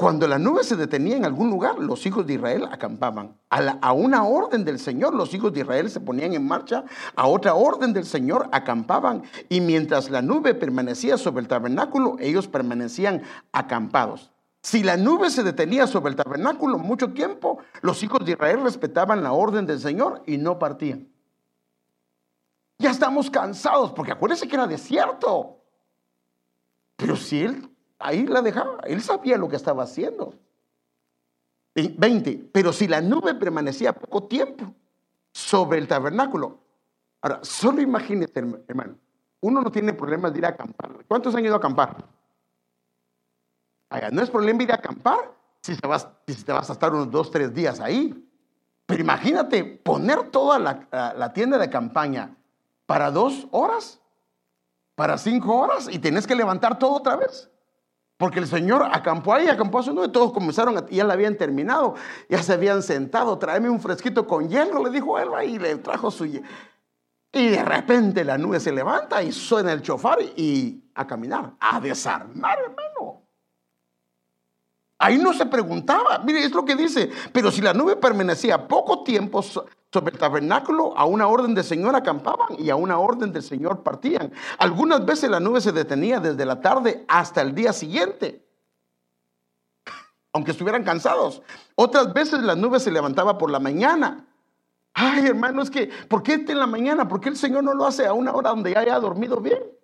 A: cuando la nube se detenía en algún lugar, los hijos de Israel acampaban. A, una orden del Señor, los hijos de Israel se ponían en marcha. A otra orden del Señor acampaban. Y mientras la nube permanecía sobre el tabernáculo, ellos permanecían acampados. Si la nube se detenía sobre el tabernáculo mucho tiempo, los hijos de Israel respetaban la orden del Señor y no partían. Ya estamos cansados, porque acuérdense que era desierto. Pero si él ahí la dejaba. Él sabía lo que estaba haciendo. 20. Pero si la nube permanecía poco tiempo sobre el tabernáculo. Ahora, solo imagínese, hermano. Uno no tiene problemas de ir a acampar. ¿Cuántos han ido a acampar? no es problema ir a acampar si te, vas, si vas a estar unos dos, tres días ahí. Pero imagínate poner toda la tienda de campaña para dos horas, para cinco horas y tenés que levantar todo otra vez. Porque el Señor acampó ahí, acampó a su nube, todos comenzaron, ya la habían terminado, ya se habían sentado, tráeme un fresquito con hielo, le dijo él, y le trajo su. Y de repente la nube se levanta y suena el chofar y a caminar, a desarmar, hermano. Ahí no se preguntaba, mire, es lo que dice, pero si la nube permanecía poco tiempo sobre el tabernáculo, a una orden del Señor acampaban y a una orden del Señor partían. Algunas veces la nube se detenía desde la tarde hasta el día siguiente, aunque estuvieran cansados. Otras veces la nube se levantaba por la mañana. Ay, hermano, es que, ¿por qué en la mañana? ¿Por qué el Señor no lo hace a una hora donde ya haya dormido bien?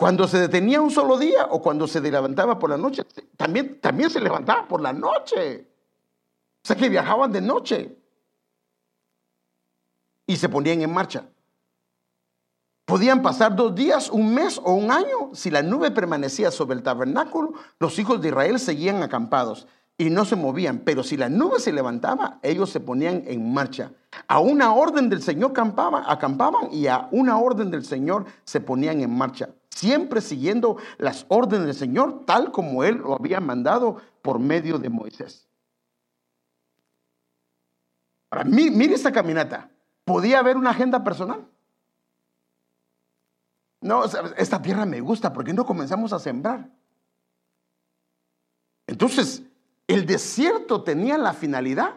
A: Cuando se detenía un solo día o cuando se levantaba por la noche, también, también se levantaba por la noche. O sea que viajaban de noche y se ponían en marcha. Podían pasar dos días, un mes o un año. Si la nube permanecía sobre el tabernáculo, los hijos de Israel seguían acampados y no se movían. Pero si la nube se levantaba, ellos se ponían en marcha. A una orden del Señor acampaban, acampaban y a una orden del Señor se ponían en marcha. Siempre siguiendo las órdenes del Señor, tal como Él lo había mandado por medio de Moisés. Ahora, mire esta caminata. ¿Podía haber una agenda personal? No, esta tierra me gusta, ¿por qué no comenzamos a sembrar? Entonces, el desierto tenía la finalidad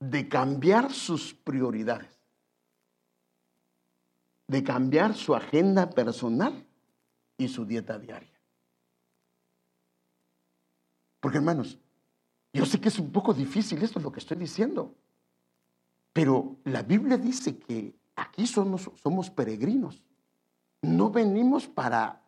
A: de cambiar sus prioridades, de cambiar su agenda personal y su dieta diaria. Porque hermanos, yo sé que es un poco difícil esto es lo que estoy diciendo. Pero la Biblia dice que aquí somos peregrinos. No venimos para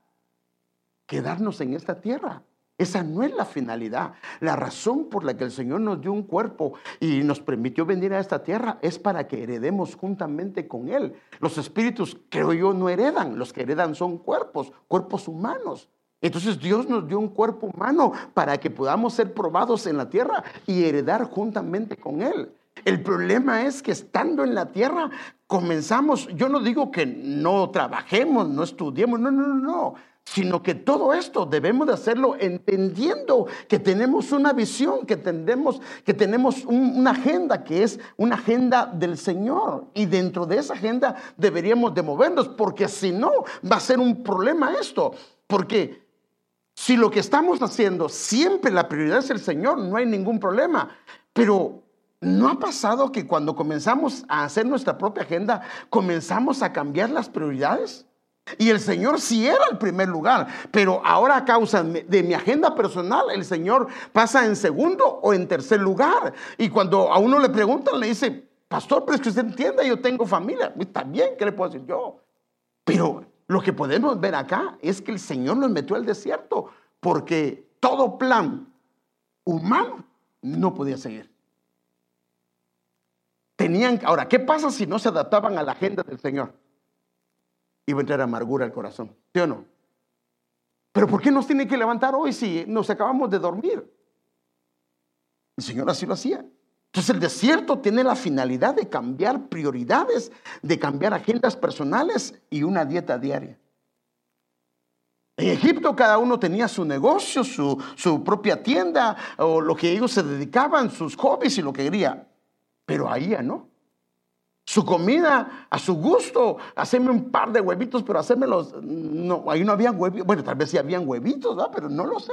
A: quedarnos en esta tierra. Esa no es la finalidad. La razón por la que el Señor nos dio un cuerpo y nos permitió venir a esta tierra es para que heredemos juntamente con Él. Los espíritus, creo yo, no heredan. Los que heredan son cuerpos, cuerpos humanos. Entonces Dios nos dio un cuerpo humano para que podamos ser probados en la tierra y heredar juntamente con Él. El problema es que estando en la tierra comenzamos, yo no digo que no trabajemos, no estudiemos, no, no, no, no, sino que todo esto debemos de hacerlo entendiendo que tenemos una visión, que tenemos, que tenemos una agenda que es una agenda del Señor. Y dentro de esa agenda deberíamos de movernos porque si no va a ser un problema esto, porque si lo que estamos haciendo siempre la prioridad es el Señor, no hay ningún problema, pero ¿No ha pasado que cuando comenzamos a hacer nuestra propia agenda, comenzamos a cambiar las prioridades? Y el Señor sí era el primer lugar, pero ahora a causa de mi agenda personal, el Señor pasa en segundo o en tercer lugar. Y cuando a uno le preguntan, le dice, pastor, pero es que usted entienda, yo tengo familia. Está bien, ¿qué le puedo decir yo? Pero lo que podemos ver acá es que el Señor nos metió al desierto porque todo plan humano no podía seguir. Tenían, ahora, ¿qué pasa si no se adaptaban a la agenda del Señor? Iba a entrar amargura al corazón, ¿sí o no? Pero ¿por qué nos tiene que levantar hoy si nos acabamos de dormir? El Señor así lo hacía. Entonces el desierto tiene la finalidad de cambiar prioridades, de cambiar agendas personales y una dieta diaria. En Egipto cada uno tenía su negocio, su, su, propia tienda o lo que ellos se dedicaban, sus hobbies y lo que quería. Pero ahí ya no. Su comida a su gusto, hacerme un par de huevitos, pero hacérmelos, no, ahí no había huevitos. Bueno, tal vez sí habían huevitos, ¿verdad? pero no lo sé.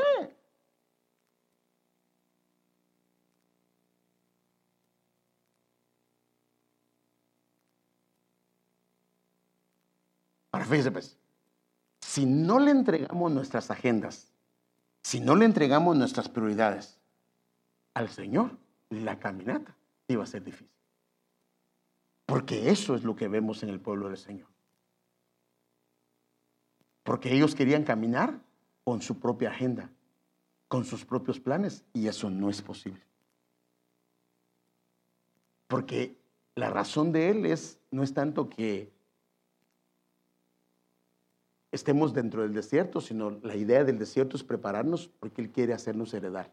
A: Ahora fíjese pues, si no le entregamos nuestras agendas, si no le entregamos nuestras prioridades al Señor, la caminata iba a ser difícil. Porque eso es lo que vemos en el pueblo del Señor. Porque ellos querían caminar con su propia agenda, con sus propios planes, y eso no es posible. Porque la razón de él es no es tanto que estemos dentro del desierto, sino la idea del desierto es prepararnos porque Él quiere hacernos heredar.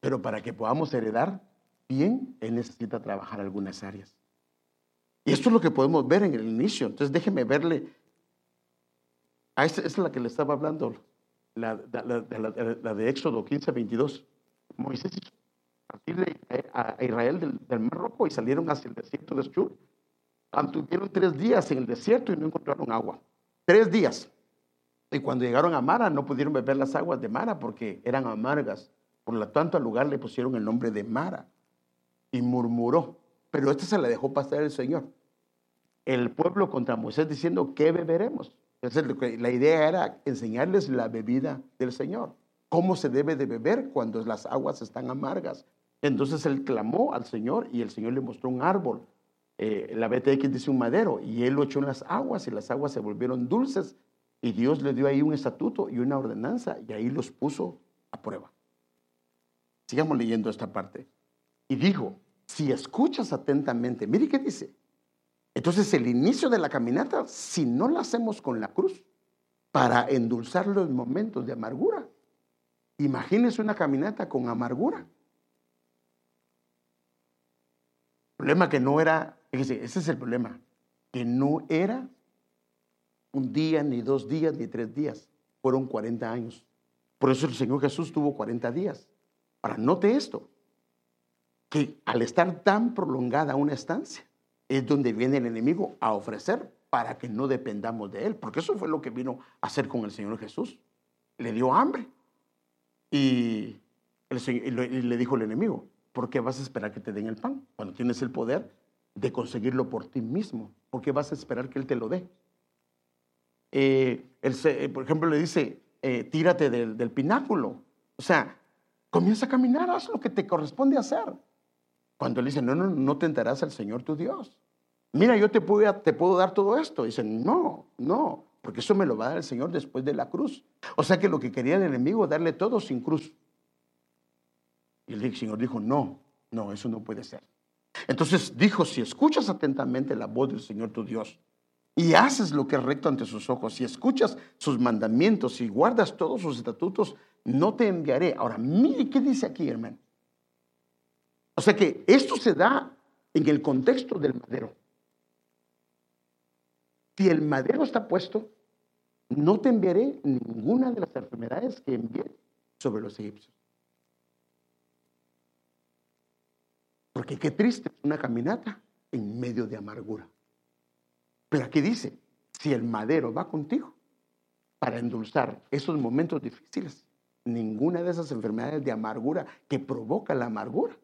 A: Pero para que podamos heredar bien, Él necesita trabajar algunas áreas. Y esto es lo que podemos ver en el inicio. Entonces déjeme verle. A esta, es la que le estaba hablando, la, de Éxodo 15, 22. Moisés hizo partir a Israel del, del Mar y salieron hacia el desierto de Shur Antuvieron tres días en el desierto y no encontraron agua. Tres días. Y cuando llegaron a Mara no pudieron beber las aguas de Mara porque eran amargas. Por lo tanto al lugar le pusieron el nombre de Mara. Y murmuró. Pero este se le dejó pasar el Señor. El pueblo contra Moisés diciendo, ¿qué beberemos? La idea era enseñarles la bebida del Señor. Cómo se debe de beber cuando las aguas están amargas. Entonces él clamó al Señor y el Señor le mostró un árbol eh, la BTX dice un madero, y él lo echó en las aguas y las aguas se volvieron dulces, y Dios le dio ahí un estatuto y una ordenanza, y ahí los puso a prueba. Sigamos leyendo esta parte. Y dijo, si escuchas atentamente, mire qué dice. Entonces el inicio de la caminata, si no la hacemos con la cruz, para endulzar los momentos de amargura, imagínese una caminata con amargura. El problema que no era ese es el problema, que no era un día, ni dos días, ni tres días, fueron 40 años. Por eso el Señor Jesús tuvo 40 días. Ahora, note esto, que al estar tan prolongada una estancia, es donde viene el enemigo a ofrecer para que no dependamos de él, porque eso fue lo que vino a hacer con el Señor Jesús. Le dio hambre y, y le dijo el enemigo, ¿por qué vas a esperar que te den el pan cuando tienes el poder de conseguirlo por ti mismo, porque vas a esperar que Él te lo dé. Eh, eh, por ejemplo, le dice, eh, tírate del, pináculo. O sea, comienza a caminar, haz lo que te corresponde hacer. Cuando él dice, no, no, no tentarás al Señor tu Dios. Mira, yo te puedo, te puedo dar todo esto. Dice, no, no, porque eso me lo va a dar el Señor después de la cruz. O sea que lo que quería el enemigo, darle todo sin cruz. Y el Señor dijo, no, no, eso no puede ser. Entonces dijo, si escuchas atentamente la voz del Señor tu Dios y haces lo que es recto ante sus ojos, si escuchas sus mandamientos y guardas todos sus estatutos, no te enviaré. Ahora, mire qué dice aquí, hermano. O sea que esto se da en el contexto del madero. Si el madero está puesto, no te enviaré ninguna de las enfermedades que envié sobre los egipcios. Porque qué triste una caminata en medio de amargura. Pero aquí dice, si el madero va contigo para endulzar esos momentos difíciles, ninguna de esas enfermedades de amargura que provoca la amargura,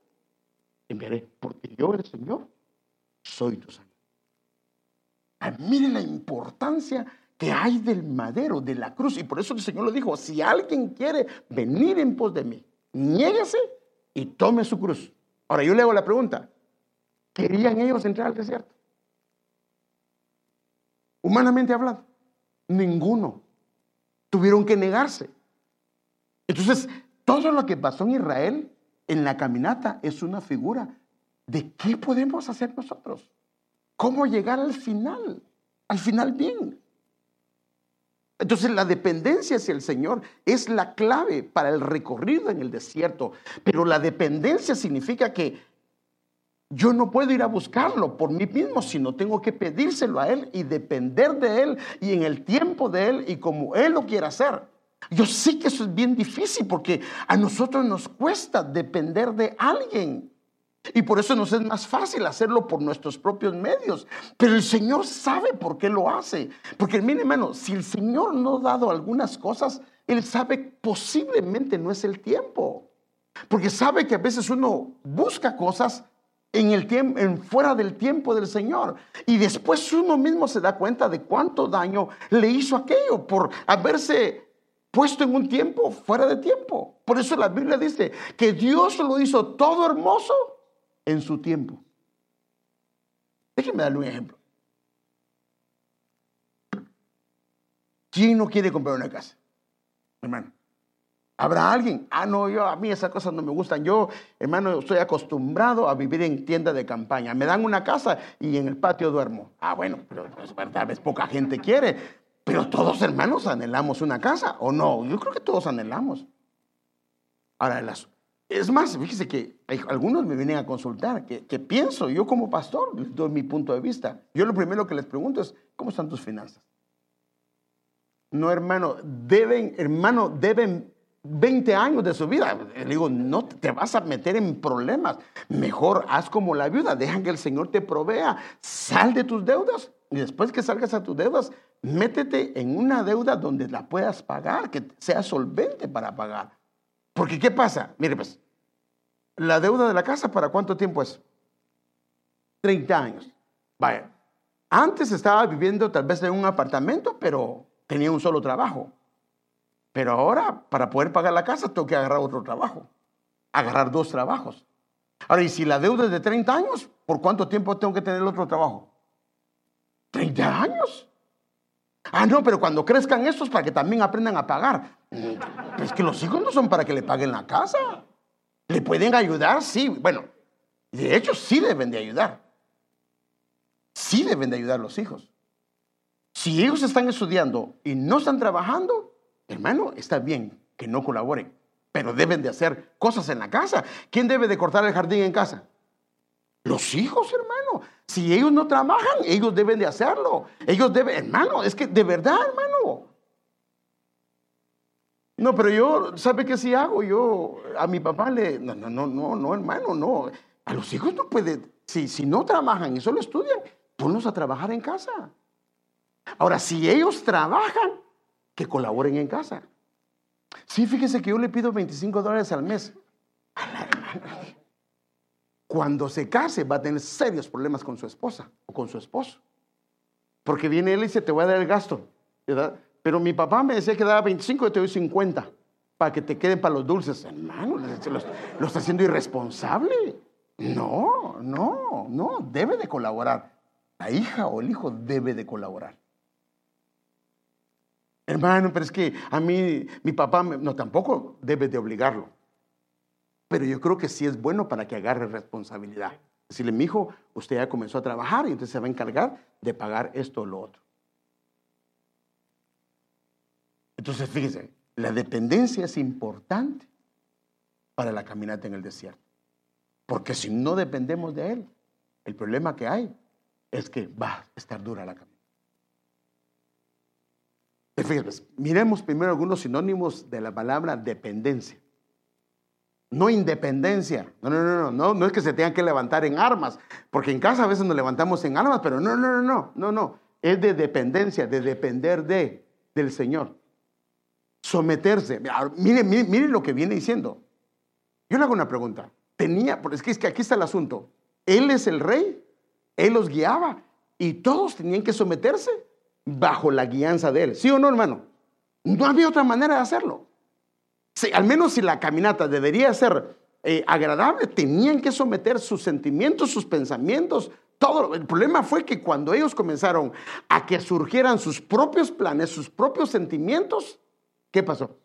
A: enviaré, porque yo, el Señor, soy tu Señor. Ah, mire la importancia que hay del madero, de la cruz. Y por eso el Señor lo dijo, si alguien quiere venir en pos de mí, niéguese y tome su cruz. Ahora yo le hago la pregunta, ¿querían ellos entrar al desierto? Humanamente hablando, ninguno. Tuvieron que negarse. Entonces, todo lo que pasó en Israel en la caminata es una figura de qué podemos hacer nosotros. ¿Cómo llegar al final? Al final bien. Entonces la dependencia hacia el Señor es la clave para el recorrido en el desierto. Pero la dependencia significa que yo no puedo ir a buscarlo por mí mismo, sino tengo que pedírselo a Él y depender de Él y en el tiempo de Él y como Él lo quiera hacer. Yo sé que eso es bien difícil porque a nosotros nos cuesta depender de alguien. Y por eso nos es más fácil hacerlo por nuestros propios medios. Pero el Señor sabe por qué lo hace. Porque mire hermano, si el Señor no ha dado algunas cosas, Él sabe posiblemente no es el tiempo. Porque sabe que a veces uno busca cosas en el tiempo, en fuera del tiempo del Señor. Y después uno mismo se da cuenta de cuánto daño le hizo aquello por haberse puesto en un tiempo fuera de tiempo. Por eso la Biblia dice que Dios lo hizo todo hermoso en su tiempo. Déjenme darle un ejemplo. ¿Quién no quiere comprar una casa? Hermano. ¿Habrá alguien? Ah, no, yo, a mí esas cosas no me gustan. Yo, hermano, estoy acostumbrado a vivir en tienda de campaña. Me dan una casa y en el patio duermo. Ah, bueno, pero pues, tal vez poca gente quiere. Pero todos, hermanos, anhelamos una casa, ¿o no? Yo creo que todos anhelamos. Ahora, las, es más, fíjese que algunos me vienen a consultar, que, pienso, yo como pastor, les doy mi punto de vista. Yo lo primero que les pregunto es, ¿cómo están tus finanzas? No, hermano, deben, hermano, deben 20 años de su vida. Le digo, no te vas a meter en problemas. Mejor haz como la viuda, deja que el Señor te provea. Sal de tus deudas y después que salgas a tus deudas, métete en una deuda donde la puedas pagar, que sea solvente para pagar. Porque ¿qué pasa? Mire, pues, la deuda de la casa, ¿para cuánto tiempo es? 30 años. Vaya, antes estaba viviendo tal vez en un apartamento, pero tenía un solo trabajo. Pero ahora, para poder pagar la casa, tengo que agarrar otro trabajo. Agarrar dos trabajos. Ahora, y si la deuda es de 30 años, ¿por cuánto tiempo tengo que tener otro trabajo? 30 años. Ah, no, pero cuando crezcan estos para que también aprendan a pagar. Es que los hijos no son para que le paguen la casa. ¿Le pueden ayudar? Sí. Bueno, de hecho sí deben de ayudar. Sí deben de ayudar los hijos. Si ellos están estudiando y no están trabajando, hermano, está bien que no colaboren, pero deben de hacer cosas en la casa. ¿Quién debe de cortar el jardín en casa? Los hijos, hermano. Si ellos no trabajan, ellos deben de hacerlo. Ellos deben, hermano, es que de verdad, hermano. No, pero yo, ¿sabe qué si hago? Yo a mi papá le, no, no, no, no, no, hermano, no. A los hijos no puede, si, si no trabajan y solo estudian, ponlos a trabajar en casa. Ahora, si ellos trabajan, que colaboren en casa. Sí, fíjese que yo le pido 25 dólares al mes. A la hermana. Cuando se case va a tener serios problemas con su esposa o con su esposo. Porque viene él y dice, te voy a dar el gasto. ¿verdad? Pero mi papá me decía que daba 25 y te doy 50 para que te queden para los dulces. Hermano, lo, está haciendo irresponsable. No, no, no, debe de colaborar. La hija o el hijo debe de colaborar. Hermano, pero es que a mí, mi papá, no, tampoco debe de obligarlo. Pero yo creo que sí es bueno para que agarre responsabilidad. Decirle, mi hijo, usted ya comenzó a trabajar y entonces se va a encargar de pagar esto o lo otro. Entonces, fíjese, la dependencia es importante para la caminata en el desierto. Porque si no dependemos de Él, el problema que hay es que va a estar dura la caminata. Fíjense, miremos primero algunos sinónimos de la palabra dependencia. No independencia. No, no, no, no, no, es que se tengan que levantar en armas, porque en casa a veces nos levantamos en armas, pero no, no, no, no, no, no. Es de dependencia, de depender de, del Señor. Someterse. Miren, miren, miren lo que viene diciendo. Yo le hago una pregunta. Tenía, porque es que, es que aquí está el asunto. Él es el rey, él los guiaba y todos tenían que someterse bajo la guianza de él. ¿Sí o no, hermano? No había otra manera de hacerlo al menos si la caminata debería ser eh, agradable, tenían que someter sus sentimientos, sus pensamientos, todo. El problema fue que cuando ellos comenzaron a que surgieran sus propios planes, sus propios sentimientos, ¿qué pasó?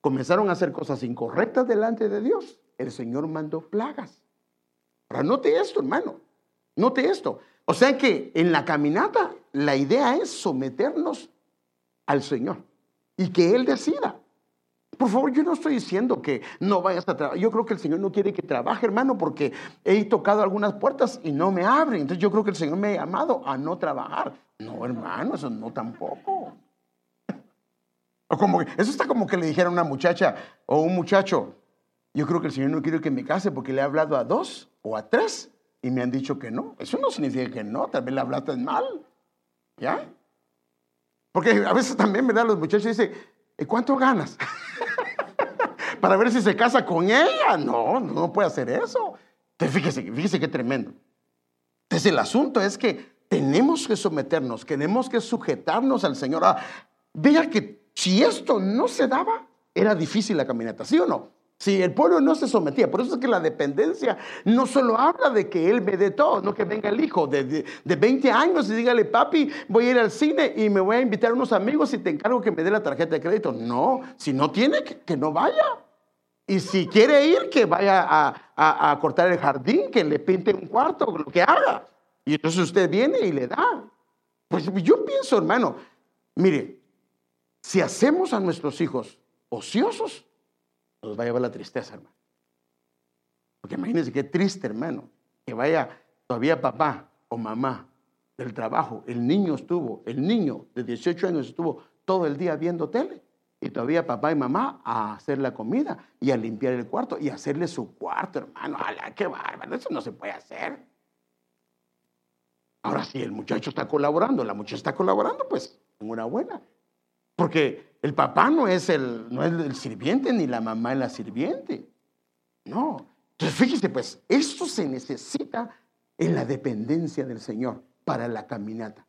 A: Comenzaron a hacer cosas incorrectas delante de Dios. El Señor mandó plagas. Ahora, note esto, hermano. Note esto. O sea que en la caminata la idea es someternos al Señor y que Él decida. Por favor, yo no estoy diciendo que no vayas a trabajar. Yo creo que el Señor no quiere que trabaje, hermano, porque he tocado algunas puertas y no me abren. Entonces yo creo que el Señor me ha llamado a no trabajar. No, hermano, eso no tampoco. O como, eso está como que le dijera a una muchacha o un muchacho, yo creo que el Señor no quiere que me case porque le he hablado a dos o a tres y me han dicho que no. Eso no significa que no, tal vez le hablaste mal. ¿Ya? Porque a veces también, ¿verdad? Los muchachos dicen, ¿y cuánto ganas? Para ver si se casa con ella. No, no puede hacer eso. Entonces, fíjese, fíjese qué tremendo. Entonces, el asunto es que tenemos que someternos, tenemos que sujetarnos al Señor. Ah, vea que si esto no se daba, era difícil la caminata, ¿sí o no? Si el pueblo no se sometía, por eso es que la dependencia no solo habla de que él me dé todo, no que venga el hijo de, de, 20 años y dígale, papi, voy a ir al cine y me voy a invitar a unos amigos y te encargo que me dé la tarjeta de crédito. No, si no tiene, que, no vaya. Y si quiere ir, que vaya a, a, cortar el jardín, que le pinte un cuarto, lo que haga. Y entonces usted viene y le da. Pues yo pienso, hermano, mire, si hacemos a nuestros hijos ociosos, nos va a llevar la tristeza, hermano. Porque imagínense qué triste, hermano, que vaya todavía papá o mamá del trabajo, el niño estuvo, el niño de 18 años estuvo todo el día viendo tele y todavía papá y mamá a hacer la comida y a limpiar el cuarto y a hacerle su cuarto, hermano. ¡Hala, qué bárbaro! Eso no se puede hacer. Ahora sí, el muchacho está colaborando, la muchacha está colaborando, pues enhorabuena. Porque el papá no es el, no es el sirviente ni la mamá es la sirviente. No. Entonces fíjese pues, esto se necesita en la dependencia del Señor para la caminata.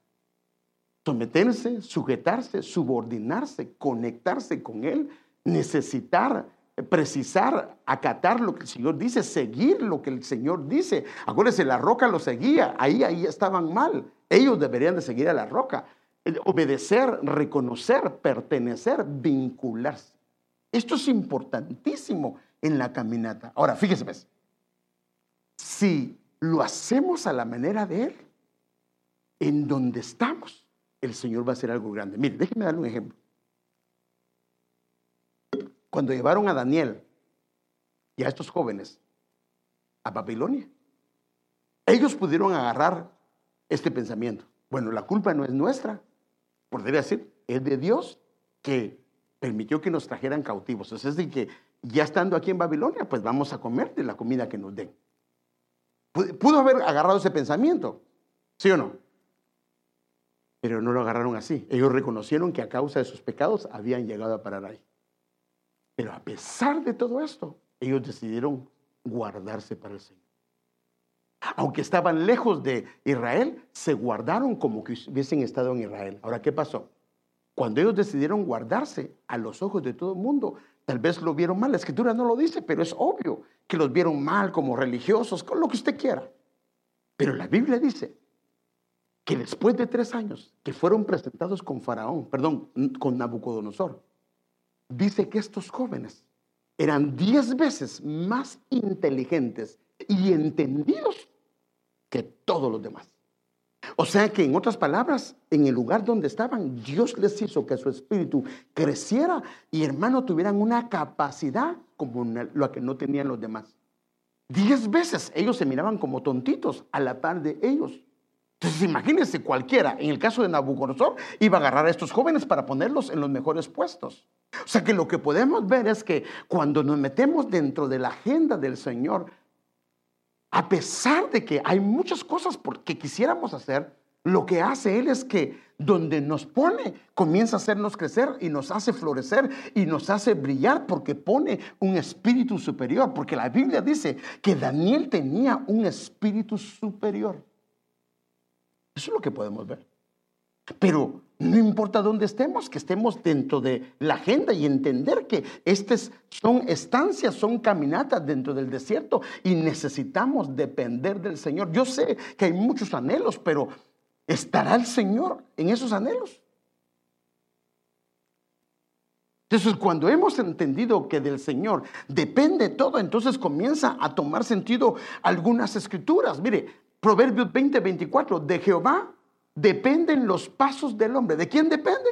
A: Someterse, sujetarse, subordinarse, conectarse con Él, necesitar, precisar, acatar lo que el Señor dice, seguir lo que el Señor dice. Acuérdense, la roca lo seguía, ahí, ahí estaban mal. Ellos deberían de seguir a la roca obedecer, reconocer, pertenecer, vincularse. Esto es importantísimo en la caminata. Ahora, fíjese, pues, si lo hacemos a la manera de Él, en donde estamos, el Señor va a hacer algo grande. Mire, déjeme darle un ejemplo. Cuando llevaron a Daniel y a estos jóvenes a Babilonia, ellos pudieron agarrar este pensamiento. Bueno, la culpa no es nuestra, podría decir, es de Dios que permitió que nos trajeran cautivos. Es decir, que ya estando aquí en Babilonia, pues vamos a comer de la comida que nos den. Pudo haber agarrado ese pensamiento, ¿sí o no? Pero no lo agarraron así. Ellos reconocieron que a causa de sus pecados habían llegado a parar ahí. Pero a pesar de todo esto, ellos decidieron guardarse para el Señor. Aunque estaban lejos de Israel, se guardaron como que hubiesen estado en Israel. Ahora, ¿qué pasó? Cuando ellos decidieron guardarse a los ojos de todo el mundo, tal vez lo vieron mal. La escritura no lo dice, pero es obvio que los vieron mal como religiosos, con lo que usted quiera. Pero la Biblia dice que después de tres años que fueron presentados con Faraón, perdón, con Nabucodonosor, dice que estos jóvenes eran diez veces más inteligentes y entendidos que todos los demás. O sea que en otras palabras, en el lugar donde estaban, Dios les hizo que su espíritu creciera y hermano tuvieran una capacidad como la que no tenían los demás. Diez veces ellos se miraban como tontitos a la par de ellos. Entonces imagínense cualquiera, en el caso de Nabucodonosor, iba a agarrar a estos jóvenes para ponerlos en los mejores puestos. O sea que lo que podemos ver es que cuando nos metemos dentro de la agenda del Señor, a pesar de que hay muchas cosas que quisiéramos hacer, lo que hace Él es que donde nos pone, comienza a hacernos crecer y nos hace florecer y nos hace brillar porque pone un espíritu superior. Porque la Biblia dice que Daniel tenía un espíritu superior. Eso es lo que podemos ver. Pero no importa dónde estemos, que estemos dentro de la agenda y entender que estas son estancias, son caminatas dentro del desierto y necesitamos depender del Señor. Yo sé que hay muchos anhelos, pero ¿estará el Señor en esos anhelos? Entonces, cuando hemos entendido que del Señor depende todo, entonces comienza a tomar sentido algunas escrituras. Mire, Proverbios 20, 24, de Jehová dependen los pasos del hombre. ¿De quién depende?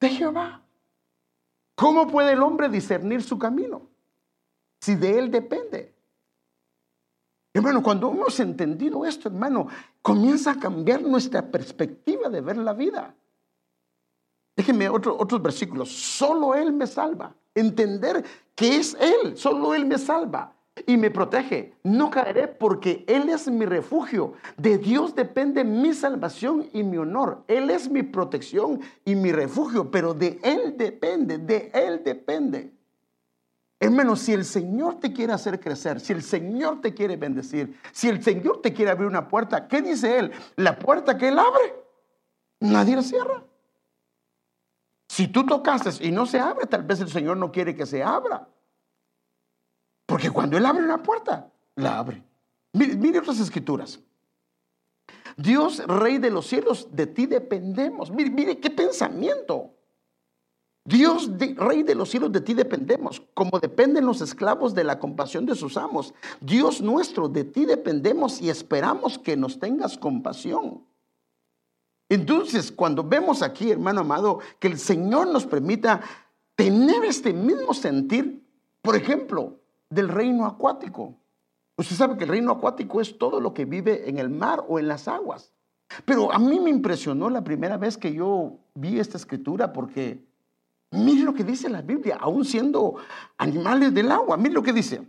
A: De Jehová. ¿Cómo puede el hombre discernir su camino? Si de él depende. Hermano, cuando hemos entendido esto, hermano, comienza a cambiar nuestra perspectiva de ver la vida. Déjenme otros versículos. Solo Él me salva. Entender que es Él, solo Él me salva y me protege. No caeré porque Él es mi refugio. De Dios depende mi salvación y mi honor. Él es mi protección y mi refugio, pero de Él depende, de Él depende. Hermano, si el Señor te quiere hacer crecer, si el Señor te quiere bendecir, si el Señor te quiere abrir una puerta, ¿qué dice Él? La puerta que Él abre, nadie la cierra. Si tú tocaste y no se abre, tal vez el Señor no quiere que se abra. Porque cuando Él abre una puerta, la abre. Mire, otras escrituras. Dios, Rey de los cielos, de ti dependemos. Mire, mire qué pensamiento. Dios, Rey de los cielos, de ti dependemos, como dependen los esclavos de la compasión de sus amos. Dios nuestro, de ti dependemos y esperamos que nos tengas compasión. Entonces, cuando vemos aquí, hermano amado, que el Señor nos permita tener este mismo sentir, por ejemplo, del reino acuático. Usted sabe que el reino acuático es todo lo que vive en el mar o en las aguas. Pero a mí me impresionó la primera vez que yo vi esta escritura porque mire lo que dice la Biblia, aún siendo animales del agua. Mire lo que dice.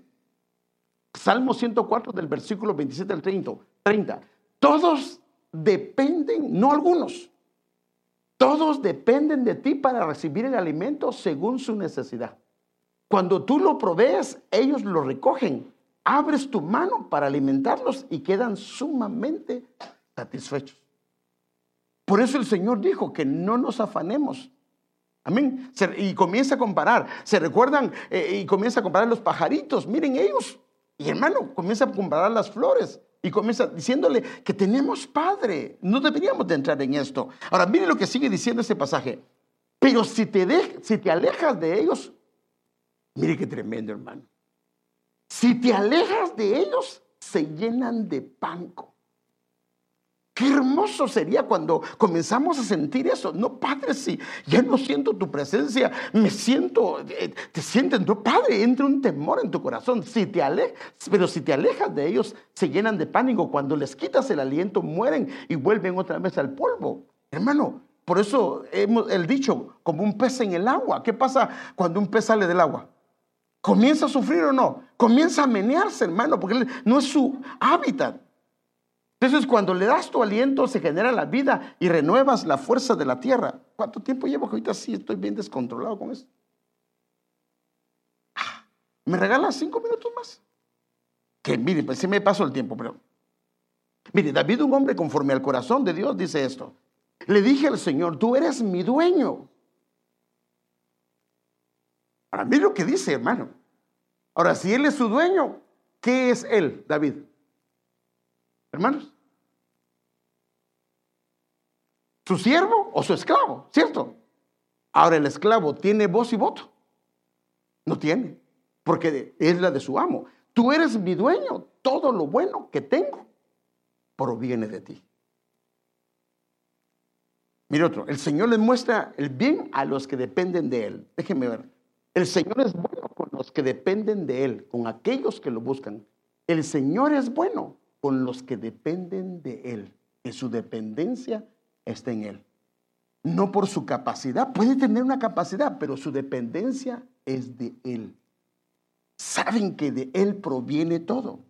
A: Salmo 104 del versículo 27 al 30. 30. Todos dependen, no algunos, todos dependen de ti para recibir el alimento según su necesidad. Cuando tú lo provees, ellos lo recogen. Abres tu mano para alimentarlos y quedan sumamente satisfechos. Por eso el Señor dijo que no nos afanemos. Amén. Y comienza a comparar. Se recuerdan eh, y comienza a comparar los pajaritos. Miren ellos. Y hermano, comienza a comparar las flores. Y comienza diciéndole que tenemos Padre. No deberíamos de entrar en esto. Ahora, miren lo que sigue diciendo este pasaje. Pero si te, si te alejas de ellos, Mire qué tremendo, hermano. Si te alejas de ellos, se llenan de panco. Qué hermoso sería cuando comenzamos a sentir eso. No, Padre, si ya no siento tu presencia, me siento, eh, te sientes, no, Padre, entra un temor en tu corazón. Si te alejas, pero si te alejas de ellos, se llenan de pánico. Cuando les quitas el aliento, mueren y vuelven otra vez al polvo. Hermano, por eso hemos el dicho, como un pez en el agua. ¿Qué pasa cuando un pez sale del agua? ¿Comienza a sufrir o no? Comienza a menearse, hermano, porque no es su hábitat. Entonces, cuando le das tu aliento, se genera la vida y renuevas la fuerza de la tierra. ¿Cuánto tiempo llevo que ahorita sí estoy bien descontrolado con esto? Ah, ¿Me regalas cinco minutos más? Que mire, pues sí me paso el tiempo, pero. Mire, David, un hombre conforme al corazón de Dios, dice esto. Le dije al Señor, tú eres mi dueño. Ahora, mire lo que dice, hermano. Ahora, si él es su dueño, ¿qué es él, David? Hermanos. ¿Su siervo o su esclavo? ¿Cierto? Ahora, el esclavo tiene voz y voto. No tiene, porque es la de su amo. Tú eres mi dueño. Todo lo bueno que tengo proviene de ti. Mire otro, el Señor le muestra el bien a los que dependen de Él. Déjenme ver. El Señor es bueno con los que dependen de Él, con aquellos que lo buscan. El Señor es bueno con los que dependen de Él, que su dependencia está en Él. No por su capacidad, puede tener una capacidad, pero su dependencia es de Él. Saben que de Él proviene todo.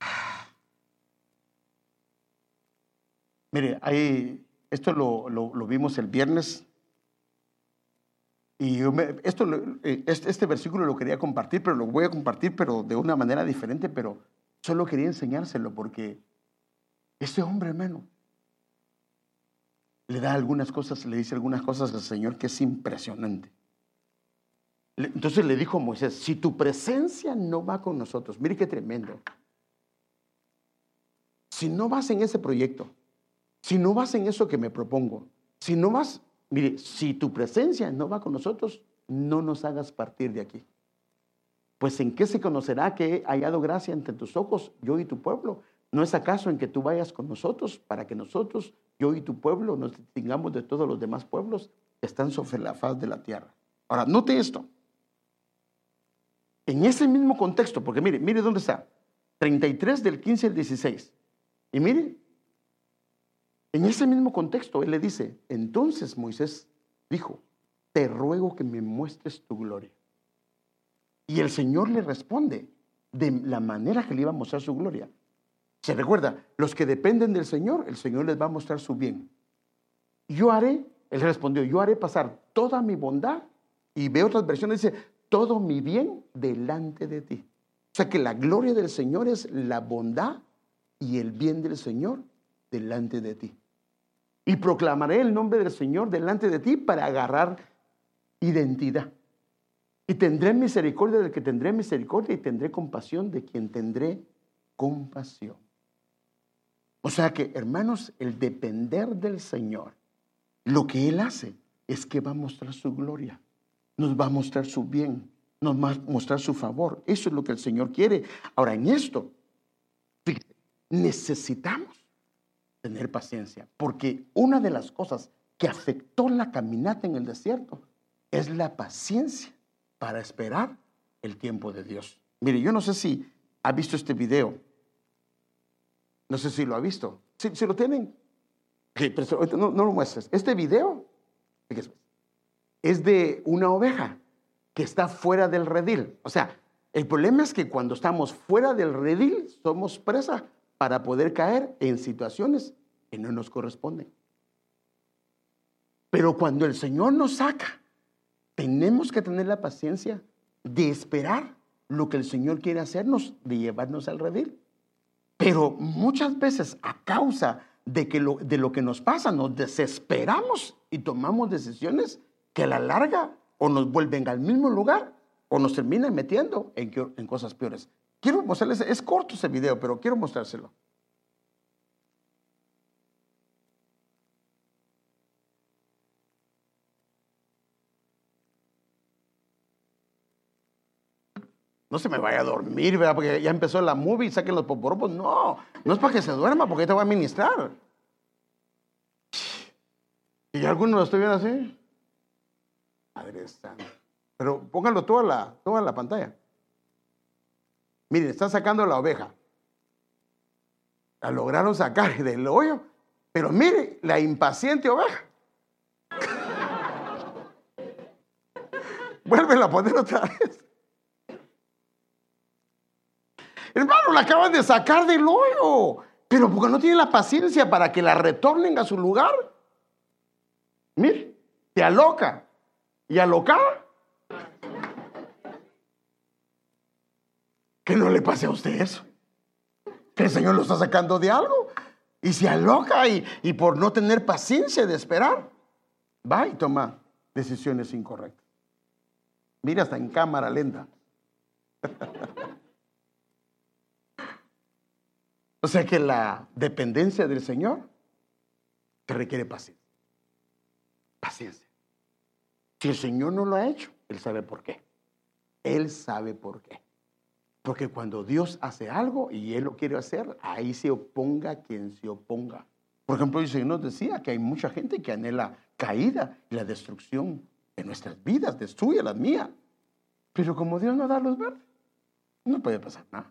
A: Mire, ahí, esto lo, lo vimos el viernes y esto, eh, este, este, versículo lo quería compartir, pero lo voy a compartir, pero de una manera diferente, pero solo quería enseñárselo porque este hombre, hermano, le da algunas cosas, le dice algunas cosas al Señor que es impresionante. Entonces le dijo a Moisés, si tu presencia no va con nosotros, mire qué tremendo. Si no vas en ese proyecto, si no vas en eso que me propongo, si no vas Mire, si tu presencia no va con nosotros, no nos hagas partir de aquí. Pues en qué se conocerá que he hallado gracia entre tus ojos, yo y tu pueblo, ¿no es acaso en que tú vayas con nosotros para que nosotros, yo y tu pueblo, nos distingamos de todos los demás pueblos que están sobre la faz de la tierra? Ahora, note esto. En ese mismo contexto, porque mire, mire dónde está. 33 del 15 al 16. Y mire, en ese mismo contexto, él le dice, entonces Moisés dijo, te ruego que me muestres tu gloria. Y el Señor le responde de la manera que le iba a mostrar su gloria. Se recuerda, los que dependen del Señor, el Señor les va a mostrar su bien. Yo haré, él respondió, yo haré pasar toda mi bondad, y ve otras versiones, dice, todo mi bien delante de ti. O sea que la gloria del Señor es la bondad y el bien del Señor delante de ti. Y proclamaré el nombre del Señor delante de ti para agarrar identidad. Y tendré misericordia del que tendré misericordia y tendré compasión de quien tendré compasión. O sea que, hermanos, el depender del Señor, lo que Él hace es que va a mostrar su gloria, nos va a mostrar su bien, nos va a mostrar su favor. Eso es lo que el Señor quiere. Ahora, en esto, necesitamos tener paciencia, porque una de las cosas que afectó la caminata en el desierto es la paciencia para esperar el tiempo de Dios. Mire, yo no sé si ha visto este video. No sé si lo ha visto. Si, lo tienen, no, no, lo muestres. Este video es de una oveja que está fuera del redil. O sea, el problema es que cuando estamos fuera del redil somos presa para poder caer en situaciones que no nos corresponden. Pero cuando el Señor nos saca, tenemos que tener la paciencia de esperar lo que el Señor quiere hacernos, de llevarnos al redil. Pero muchas veces a causa de, que lo, de lo que nos pasa, nos desesperamos y tomamos decisiones que a la larga o nos vuelven al mismo lugar o nos terminan metiendo en, en cosas peores. Quiero mostrarles, es corto ese video, pero quiero mostrárselo. No se me vaya a dormir, ¿verdad? Porque ya empezó la movie saquen los poporopos. No, no es para que se duerma, porque te voy a ministrar. Y alguno lo estoy viendo así. Madre Santa. Pero pónganlo toda la, toda la pantalla. Miren, están sacando la oveja. La lograron sacar del hoyo. Pero mire, la impaciente oveja. Vuelven a poner otra vez. Hermano, la acaban de sacar del hoyo. Pero porque no tienen la paciencia para que la retornen a su lugar. Mire, te aloca y alocar. Que no le pase a usted eso. Que el Señor lo está sacando de algo y se aloca y, y por no tener paciencia de esperar, va y toma decisiones incorrectas. Mira, hasta en cámara lenta. o sea que la dependencia del Señor te requiere paciencia. Paciencia. Si el Señor no lo ha hecho, Él sabe por qué. Él sabe por qué. Porque cuando Dios hace algo y Él lo quiere hacer, ahí se oponga quien se oponga. Por ejemplo, el Señor nos decía que hay mucha gente que anhela caída y la destrucción de nuestras vidas, destruye las mías. Pero como Dios no da los verdes, no puede pasar nada.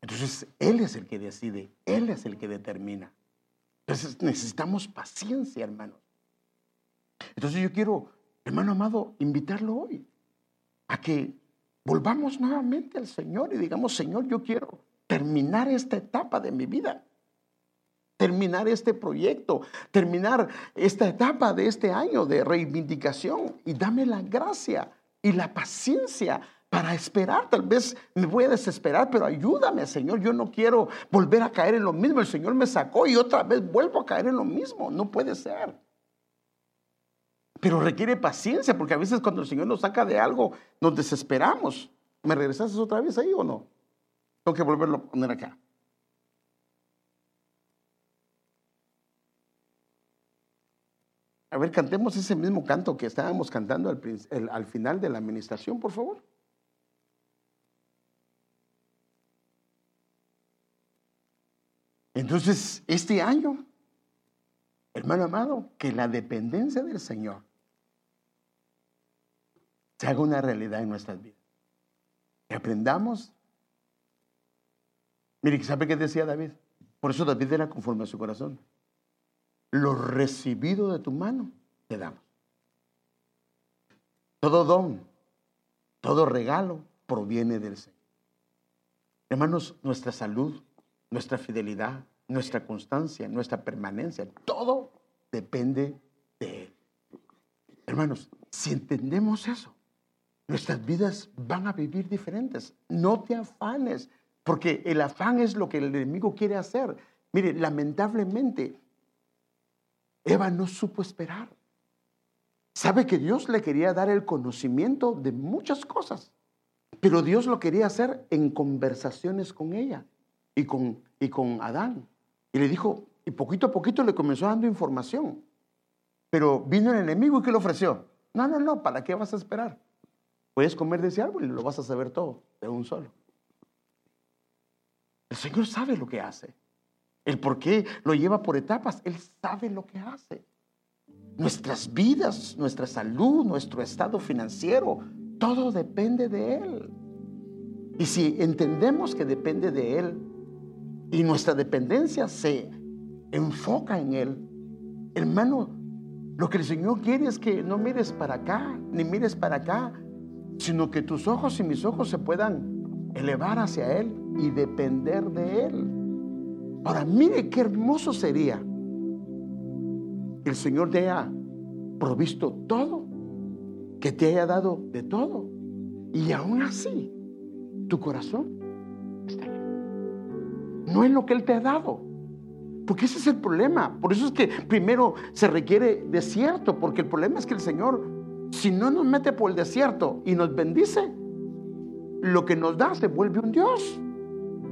A: Entonces, Él es el que decide, Él es el que determina. Entonces, necesitamos paciencia, hermanos. Entonces yo quiero, hermano amado, invitarlo hoy a que volvamos nuevamente al Señor y digamos, Señor, yo quiero terminar esta etapa de mi vida, terminar este proyecto, terminar esta etapa de este año de reivindicación y dame la gracia y la paciencia para esperar. Tal vez me voy a desesperar, pero ayúdame, Señor. Yo no quiero volver a caer en lo mismo. El Señor me sacó y otra vez vuelvo a caer en lo mismo. No puede ser. Pero requiere paciencia, porque a veces cuando el Señor nos saca de algo, nos desesperamos. ¿Me regresaste otra vez ahí o no? Tengo que volverlo a poner acá. A ver, cantemos ese mismo canto que estábamos cantando al, al final de la administración, por favor. Entonces, este año, hermano amado, que la dependencia del Señor se haga una realidad en nuestras vidas. Que aprendamos. Mire, ¿sabe qué decía David? Por eso David era conforme a su corazón. Lo recibido de tu mano te damos. Todo don, todo regalo proviene del Señor. Hermanos, nuestra salud, nuestra fidelidad, nuestra constancia, nuestra permanencia, todo depende de Él. Hermanos, si entendemos eso, nuestras vidas van a vivir diferentes. No te afanes, porque el afán es lo que el enemigo quiere hacer. Mire, lamentablemente, Eva no supo esperar. Sabe que Dios le quería dar el conocimiento de muchas cosas, pero Dios lo quería hacer en conversaciones con ella y con, y con Adán. Y le dijo, y poquito a poquito le comenzó dando información. Pero vino el enemigo y ¿qué le ofreció? No, no, no, ¿para qué vas a esperar? Puedes comer de ese árbol y lo vas a saber todo de un solo. El Señor sabe lo que hace. El por qué lo lleva por etapas. Él sabe lo que hace. Nuestras vidas, nuestra salud, nuestro estado financiero, todo depende de Él. Y si entendemos que depende de Él, y nuestra dependencia se enfoca en Él, hermano, lo que el Señor quiere es que no mires para acá, ni mires para acá, sino que tus ojos y mis ojos se puedan elevar hacia Él y depender de Él. Ahora, mire qué hermoso sería el Señor te haya provisto todo, que te haya dado de todo, y aún así tu corazón está no es lo que Él te ha dado. Porque ese es el problema. Por eso es que primero se requiere desierto, porque el problema es que el Señor, si no nos mete por el desierto y nos bendice, lo que nos da se vuelve un Dios.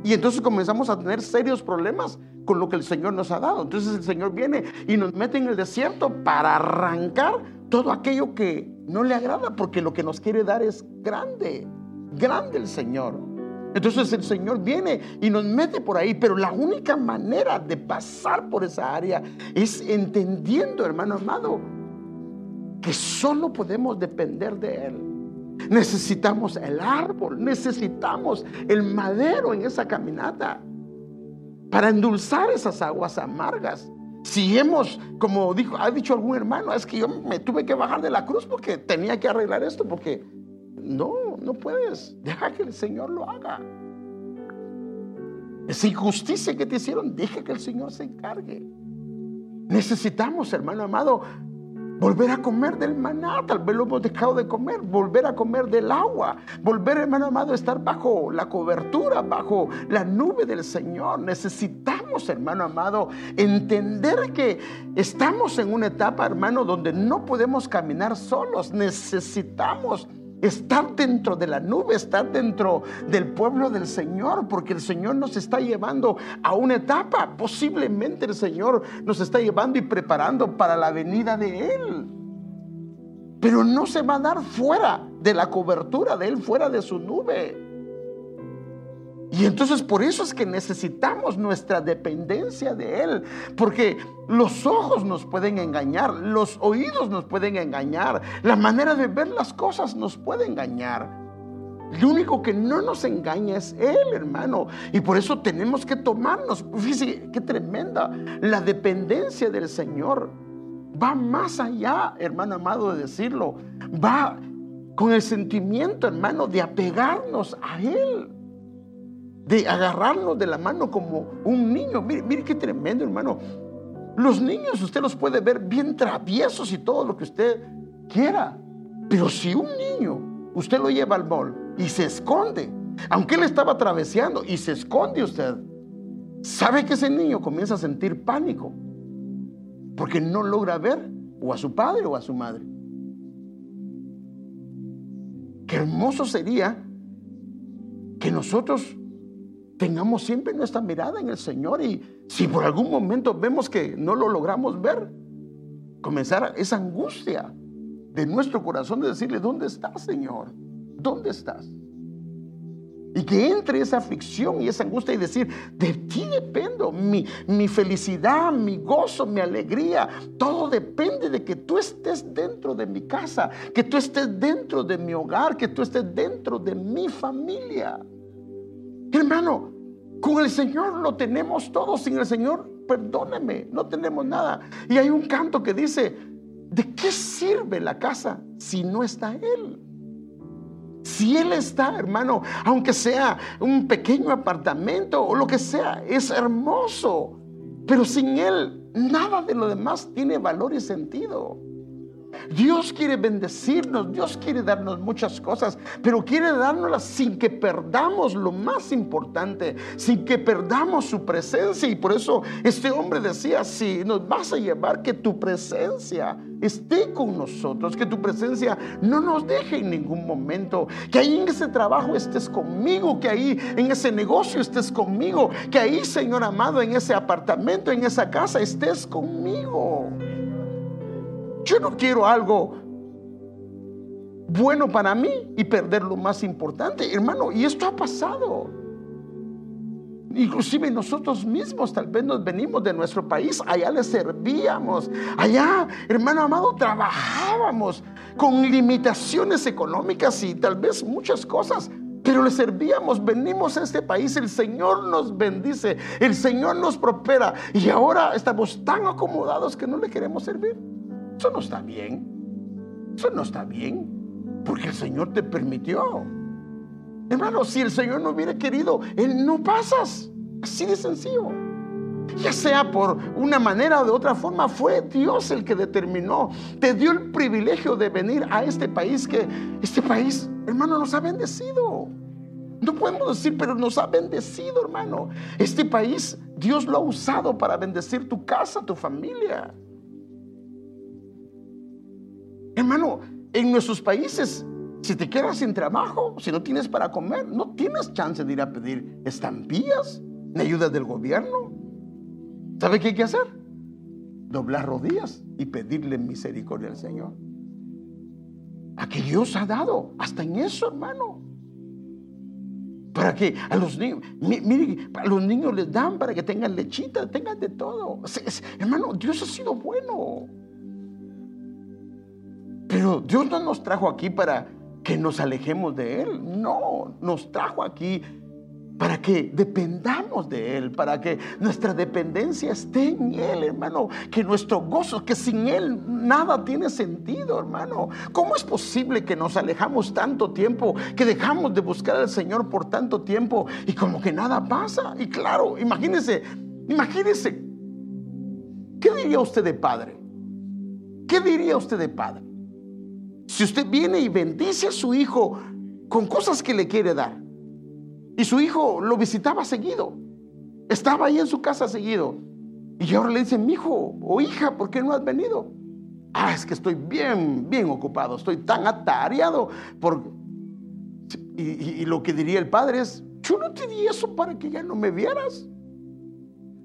A: Y entonces comenzamos a tener serios problemas con lo que el Señor nos ha dado. Entonces el Señor viene y nos mete en el desierto para arrancar todo aquello que no le agrada, porque lo que nos quiere dar es grande, grande el Señor. Entonces el Señor viene y nos mete por ahí, pero la única manera de pasar por esa área es entendiendo, hermano amado, que solo podemos depender de Él. Necesitamos el árbol, necesitamos el madero en esa caminata para endulzar esas aguas amargas. Si hemos, como dijo, ha dicho algún hermano, es que yo me tuve que bajar de la cruz porque tenía que arreglar esto, porque no, no puedes. Deja que el Señor lo haga. Esa injusticia que te hicieron, deja que el Señor se encargue. Necesitamos, hermano amado, volver a comer del maná, tal vez lo hemos dejado de comer, volver a comer del agua, volver, hermano amado, a estar bajo la cobertura, bajo la nube del Señor. Necesitamos, hermano amado, entender que estamos en una etapa, hermano, donde no podemos caminar solos. Necesitamos estar dentro de la nube, estar dentro del pueblo del Señor, porque el Señor nos está llevando a una etapa. Posiblemente el Señor nos está llevando y preparando para la venida de Él. Pero no se va a dar fuera de la cobertura de Él, fuera de su nube. Y entonces por eso es que necesitamos nuestra dependencia de Él, porque los ojos nos pueden engañar, los oídos nos pueden engañar, la manera de ver las cosas nos puede engañar. Lo único que no nos engaña es Él, hermano. Y por eso tenemos que tomarnos, fíjese qué tremenda, la dependencia del Señor va más allá, hermano amado, de decirlo. Va con el sentimiento, hermano, de apegarnos a Él de agarrarnos de la mano como un niño. Mire, qué tremendo, hermano. Los niños usted los puede ver bien traviesos y todo lo que usted quiera. Pero si un niño usted lo lleva al mall y se esconde, aunque él estaba atravesando y se esconde usted, sabe que ese niño comienza a sentir pánico porque no logra ver o a su padre o a su madre. Qué hermoso sería que nosotros tengamos siempre nuestra mirada en el Señor y si por algún momento vemos que no lo logramos ver, comenzar esa angustia de nuestro corazón de decirle, ¿dónde estás, Señor? ¿Dónde estás? Y que entre esa aflicción y esa angustia y decir, de ti dependo, mi, mi, felicidad, mi gozo, mi alegría, todo depende de que tú estés dentro de mi casa, que tú estés dentro de mi hogar, que tú estés dentro de mi familia. Hermano, con el Señor lo tenemos todo, sin el Señor, perdóneme, no tenemos nada. Y hay un canto que dice, ¿de qué sirve la casa si no está Él? Si Él está, hermano, aunque sea un pequeño apartamento o lo que sea, es hermoso. Pero sin Él, nada de lo demás tiene valor y sentido. Dios quiere bendecirnos, Dios quiere darnos muchas cosas, pero quiere dárnoslas sin que perdamos lo más importante, sin que perdamos su presencia. Y por eso este hombre decía, si nos vas a llevar, que tu presencia esté con nosotros, que tu presencia no nos deje en ningún momento, que ahí en ese trabajo estés conmigo, que ahí en ese negocio estés conmigo, que ahí, Señor amado, en ese apartamento, en esa casa, estés conmigo. Yo no quiero algo bueno para mí y perder lo más importante, hermano. Y esto ha pasado. Inclusive nosotros mismos tal vez nos venimos de nuestro país, allá le servíamos, allá, hermano amado, trabajábamos con limitaciones económicas y tal vez muchas cosas, pero le servíamos, venimos a este país, el Señor nos bendice, el Señor nos prospera y ahora estamos tan acomodados que no le queremos servir. Eso no está bien. Eso no está bien. Porque el Señor te permitió. Hermano, si el Señor no hubiera querido, Él no pasas. Así de sencillo. Ya sea por una manera o de otra forma, fue Dios el que determinó. Te dio el privilegio de venir a este país que este país, hermano, nos ha bendecido. No podemos decir, pero nos ha bendecido, hermano. Este país, Dios lo ha usado para bendecir tu casa, tu familia. Hermano, en nuestros países, si te quedas sin trabajo, si no tienes para comer, no tienes chance de ir a pedir estampillas ni ayuda del gobierno. ¿Sabe qué hay que hacer? Doblar rodillas y pedirle misericordia al Señor. A que Dios ha dado, hasta en eso, hermano. Para que a los niños, mire, a los niños les dan para que tengan lechita, tengan de todo. hermano, Dios ha sido bueno. Dios no nos trajo aquí para que nos alejemos de Él. No, nos trajo aquí para que dependamos de Él, para que nuestra dependencia esté en Él, hermano, que nuestro gozo, que sin Él nada tiene sentido, hermano. ¿Cómo es posible que nos alejamos tanto tiempo, que dejamos de buscar al Señor por tanto tiempo y como que nada pasa? Y claro, imagínese, imagínese, ¿qué diría usted de padre? ¿Qué diría usted de padre? Si usted viene y bendice a su hijo con cosas que le quiere dar, y su hijo lo visitaba seguido, estaba ahí en su casa seguido, y ahora le dice, mi hijo o hija, ¿por qué no has venido? Ah, es que estoy bien, bien ocupado, estoy tan atareado. Por... Y, y lo que diría el padre es, yo no te di eso para que ya no me vieras.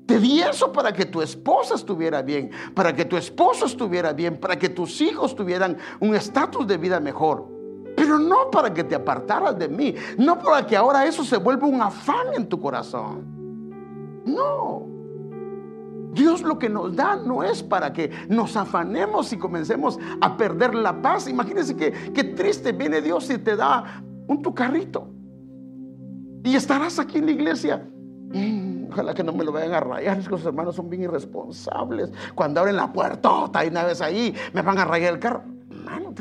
A: Te di eso para que tu esposa estuviera bien, para que tu esposo estuviera bien, para que tus hijos tuvieran un estatus de vida mejor. Pero no para que te apartaras de mí, no para que ahora eso se vuelva un afán en tu corazón. No. Dios lo que nos da no es para que nos afanemos y comencemos a perder la paz. Imagínense que, triste viene Dios y te da un tu carrito. Y estarás aquí en la iglesia. Mm, Ojalá que no me lo vayan a rayar. Es que los hermanos son bien irresponsables. Cuando abren la puerta y una vez ahí, me van a rayar el carro. Hermano,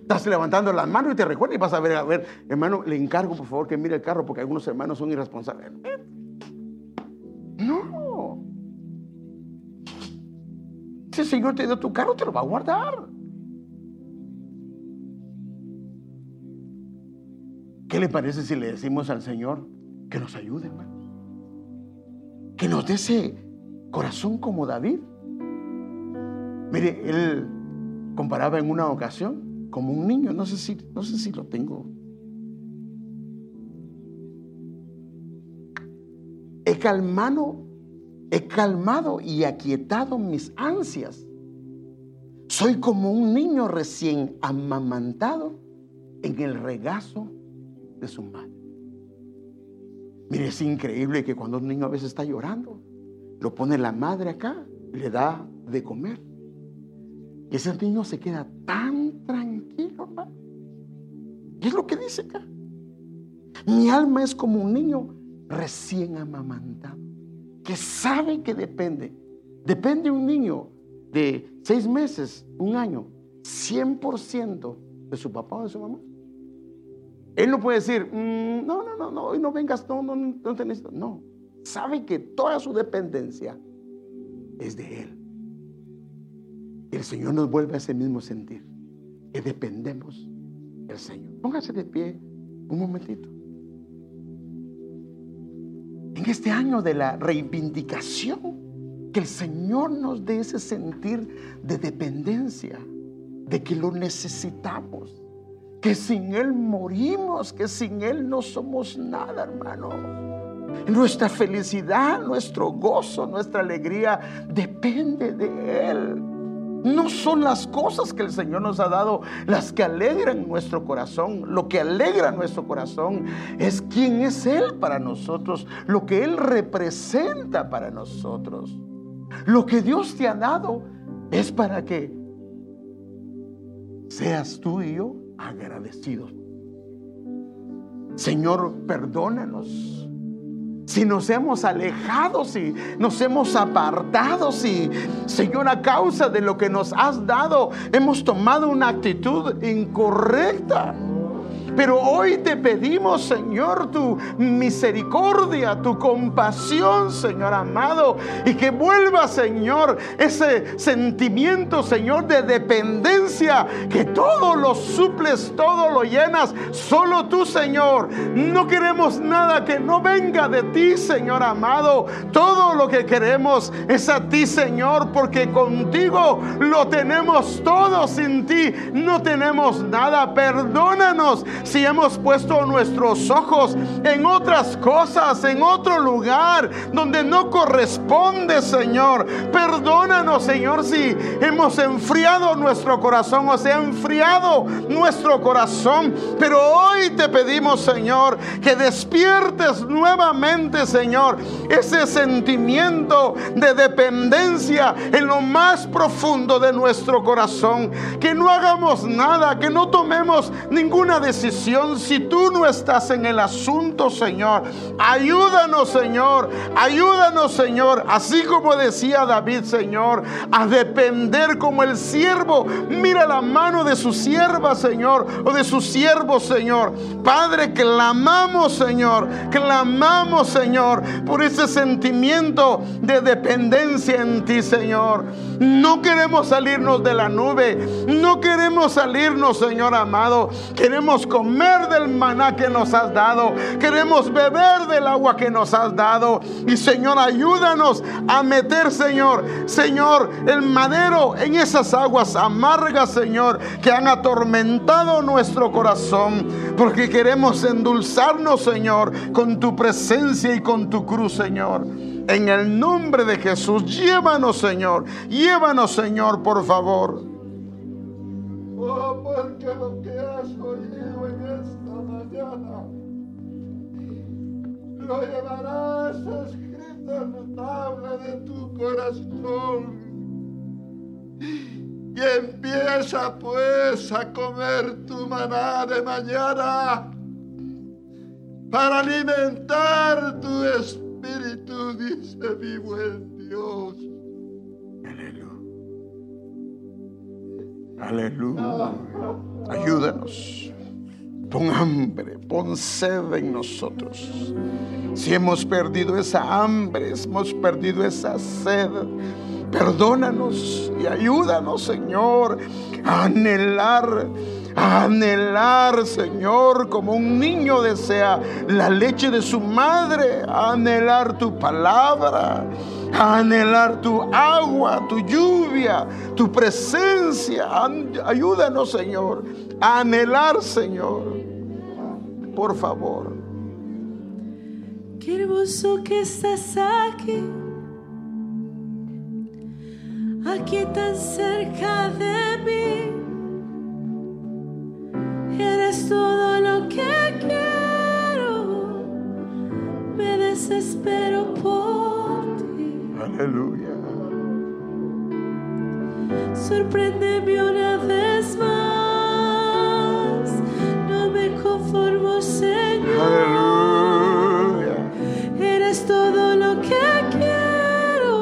A: estás levantando las manos y te recuerda y vas a ver, a ver, hermano, le encargo por favor que mire el carro porque algunos hermanos son irresponsables. No. Si el Señor te dio tu carro, te lo va a guardar. ¿Qué le parece si le decimos al Señor que nos ayude, hermano? Que nos dé ese corazón como David. Mire, él comparaba en una ocasión como un niño, no sé si, no sé si lo tengo. He calmado, he calmado y aquietado mis ansias. Soy como un niño recién amamantado en el regazo de su madre. Mire, es increíble que cuando un niño a veces está llorando, lo pone la madre acá, le da de comer. Y ese niño se queda tan tranquilo, hermano. Y es lo que dice acá. Mi alma es como un niño recién amamantado, que sabe que depende. Depende un niño de seis meses, un año, 100% de su papá o de su mamá. Él no puede decir, mm, no, no, no, no, hoy no vengas, no, no, no te necesito. No, sabe que toda su dependencia es de Él. El Señor nos vuelve a ese mismo sentir, que dependemos del Señor. Póngase de pie un momentito. En este año de la reivindicación, que el Señor nos dé ese sentir de dependencia, de que lo necesitamos que sin Él morimos, que sin Él no somos nada, hermano. Nuestra felicidad, nuestro gozo, nuestra alegría depende de Él. No son las cosas que el Señor nos ha dado las que alegran nuestro corazón. Lo que alegra nuestro corazón es quién es Él para nosotros, lo que Él representa para nosotros. Lo que Dios te ha dado es para que seas tú y yo agradecidos. Señor, perdónanos. Si nos hemos alejado, si nos hemos apartado, si, Señor, a causa de lo que nos has dado, hemos tomado una actitud incorrecta. Pero hoy te pedimos, Señor, tu misericordia, tu compasión, Señor amado, y que vuelva, Señor, ese sentimiento, Señor, de dependencia, que todo lo suples, todo lo llenas, solo tú, Señor. No queremos nada que no venga de ti, Señor amado. Todo lo que queremos es a ti, Señor, porque contigo lo tenemos todo, sin ti no tenemos nada. Perdónanos si hemos puesto nuestros ojos en otras cosas, en otro lugar donde no corresponde, Señor. Perdónanos, Señor, si hemos enfriado nuestro corazón o se ha enfriado nuestro corazón. Pero hoy te pedimos, Señor, que despiertes nuevamente, Señor, ese sentimiento de dependencia en lo más profundo de nuestro corazón. Que no hagamos nada, que no tomemos ninguna decisión si tú no estás en el asunto, Señor. Ayúdanos, Señor. Ayúdanos, Señor. Así como decía David, Señor, a depender como el siervo. Mira la mano de su sierva, Señor, o de su siervo, Señor. Padre, clamamos, Señor. Clamamos, Señor, por ese sentimiento de dependencia en ti, Señor. No queremos salirnos de la nube. No queremos salirnos, Señor amado. Queremos comer del maná que nos has dado. Queremos beber del agua que nos has dado. Y Señor, ayúdanos a meter, Señor, Señor, el madero en esas aguas amargas, Señor, que han atormentado nuestro corazón. Porque queremos endulzarnos, Señor, con tu presencia y con tu cruz, Señor. En el nombre de Jesús, llévanos, Señor. Llévanos, Señor, por favor.
C: Oh, porque lo que has oído en lo llevarás escrito en la tabla de tu corazón. Y empieza pues a comer tu maná de mañana para alimentar tu espíritu, dice mi buen Dios.
A: Aleluya. Ayúdanos. Pon hambre, pon sed en nosotros. Si hemos perdido esa hambre, hemos perdido esa sed, perdónanos y ayúdanos, Señor, a anhelar, a anhelar, Señor, como un niño desea la leche de su madre, a anhelar tu palabra a anhelar tu agua, tu lluvia, tu presencia. Ayúdanos, Señor, a anhelar, Señor. Por favor.
D: Qué hermoso que estás aquí, aquí tan cerca de mí. Eres todo lo que quiero, me desespero por.
A: Aleluya.
D: Sorpréndeme una vez más. No me conformo, Señor.
A: Aleluya.
D: Eres todo lo que quiero.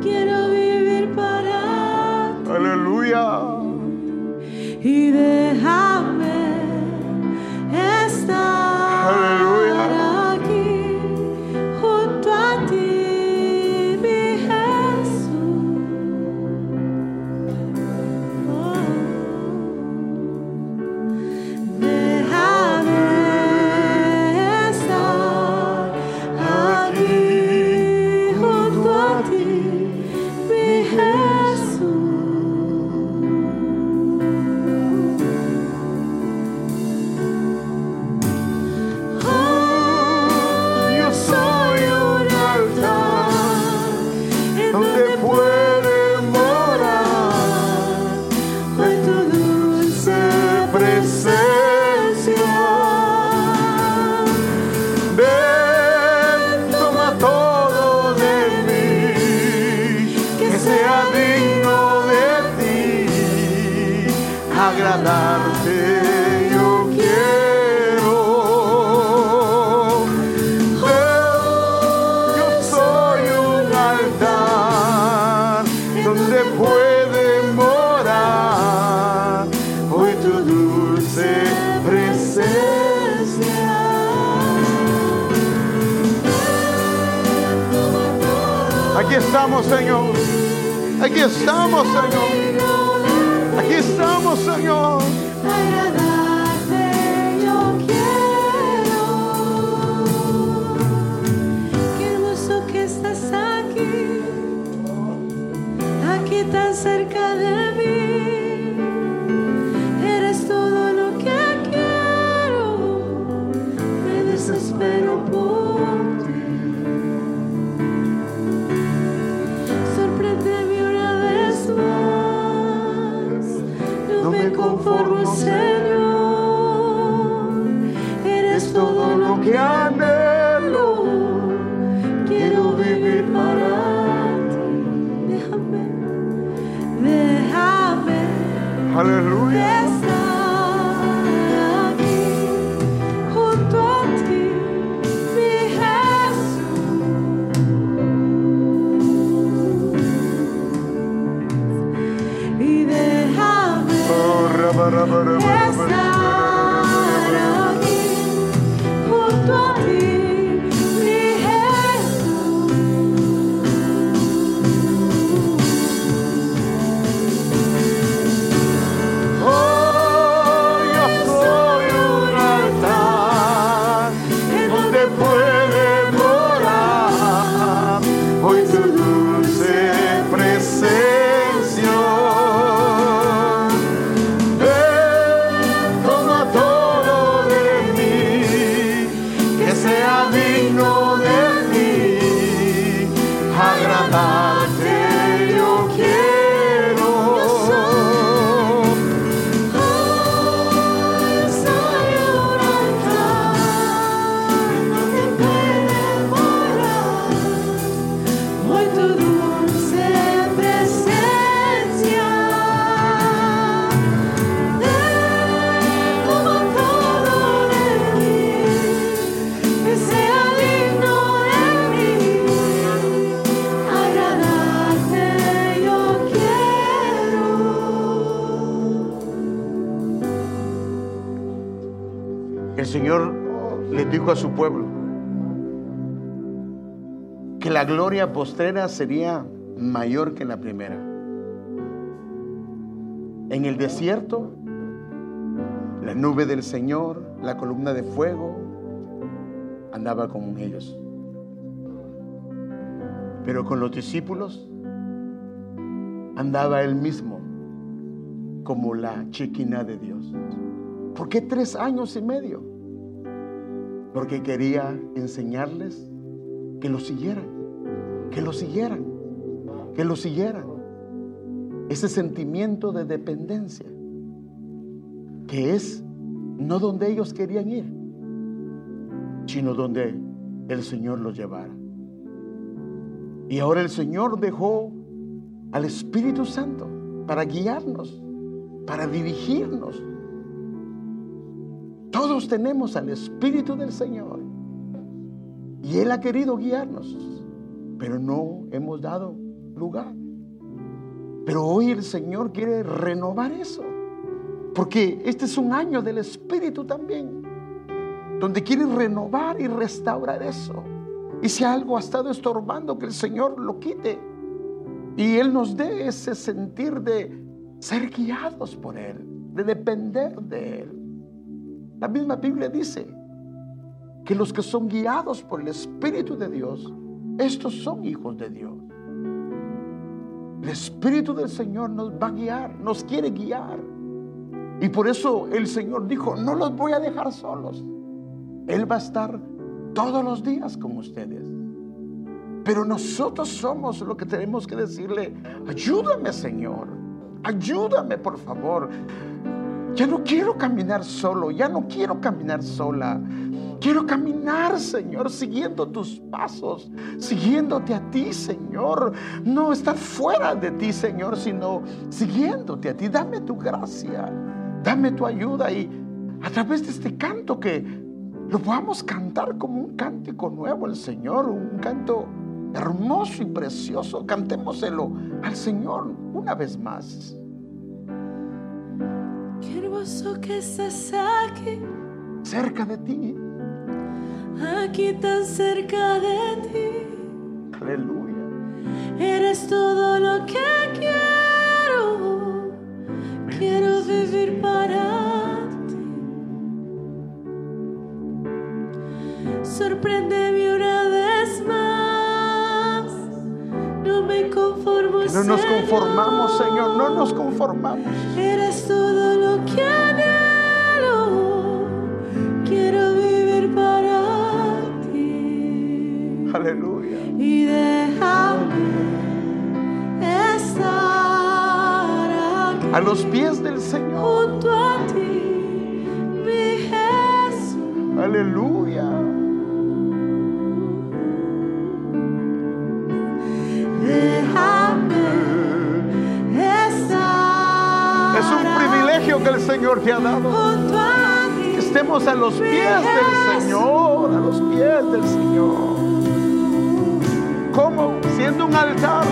D: Quiero vivir para ti.
A: Aleluya.
D: Y
A: de postrera sería mayor que la primera. En el desierto, la nube del Señor, la columna de fuego, andaba con ellos. Pero con los discípulos andaba él mismo como la chiquina de Dios. ¿Por qué tres años y medio? Porque quería enseñarles que lo siguieran que lo siguieran, que lo siguieran. Ese sentimiento de dependencia, que es no donde ellos querían ir, sino donde el Señor los llevara. Y ahora el Señor dejó al Espíritu Santo para guiarnos, para dirigirnos. Todos tenemos al Espíritu del Señor. Y Él ha querido guiarnos pero no hemos dado lugar. Pero hoy el Señor quiere renovar eso. Porque este es un año del Espíritu también. Donde quiere renovar y restaurar eso. Y si algo ha estado estorbando, que el Señor lo quite. Y Él nos dé ese sentir de ser guiados por Él, de depender de Él. La misma Biblia dice que los que son guiados por el Espíritu de Dios, estos son hijos de Dios. El Espíritu del Señor nos va a guiar, nos quiere guiar. Y por eso el Señor dijo, no los voy a dejar solos. Él va a estar todos los días con ustedes. Pero nosotros somos lo que tenemos que decirle, ayúdame Señor, ayúdame por favor. Ya no quiero caminar solo, ya no quiero caminar sola. Quiero caminar, Señor, siguiendo tus pasos, siguiéndote a ti, Señor. No estar fuera de ti, Señor, sino siguiéndote a ti. Dame tu gracia, dame tu ayuda y a través de este canto que lo podamos cantar como un cántico nuevo al Señor, un canto hermoso y precioso. Cantémoselo al Señor una vez más.
D: Que estás aquí,
A: Cerca de ti.
D: aquí tan cerca de ti.
A: Aleluya.
D: Eres todo lo que quiero. Quiero vivir para ti. Sorpréndeme una vez más. No me conformo.
A: No nos conformamos, Señor, no nos conformamos.
D: Eres todo
A: A los pies del Señor.
D: junto a ti, mi Jesús.
A: Aleluya. Que el Señor te ha dado. estemos a los pies del Señor, a los pies del Señor. ¿Cómo? Siendo un altar.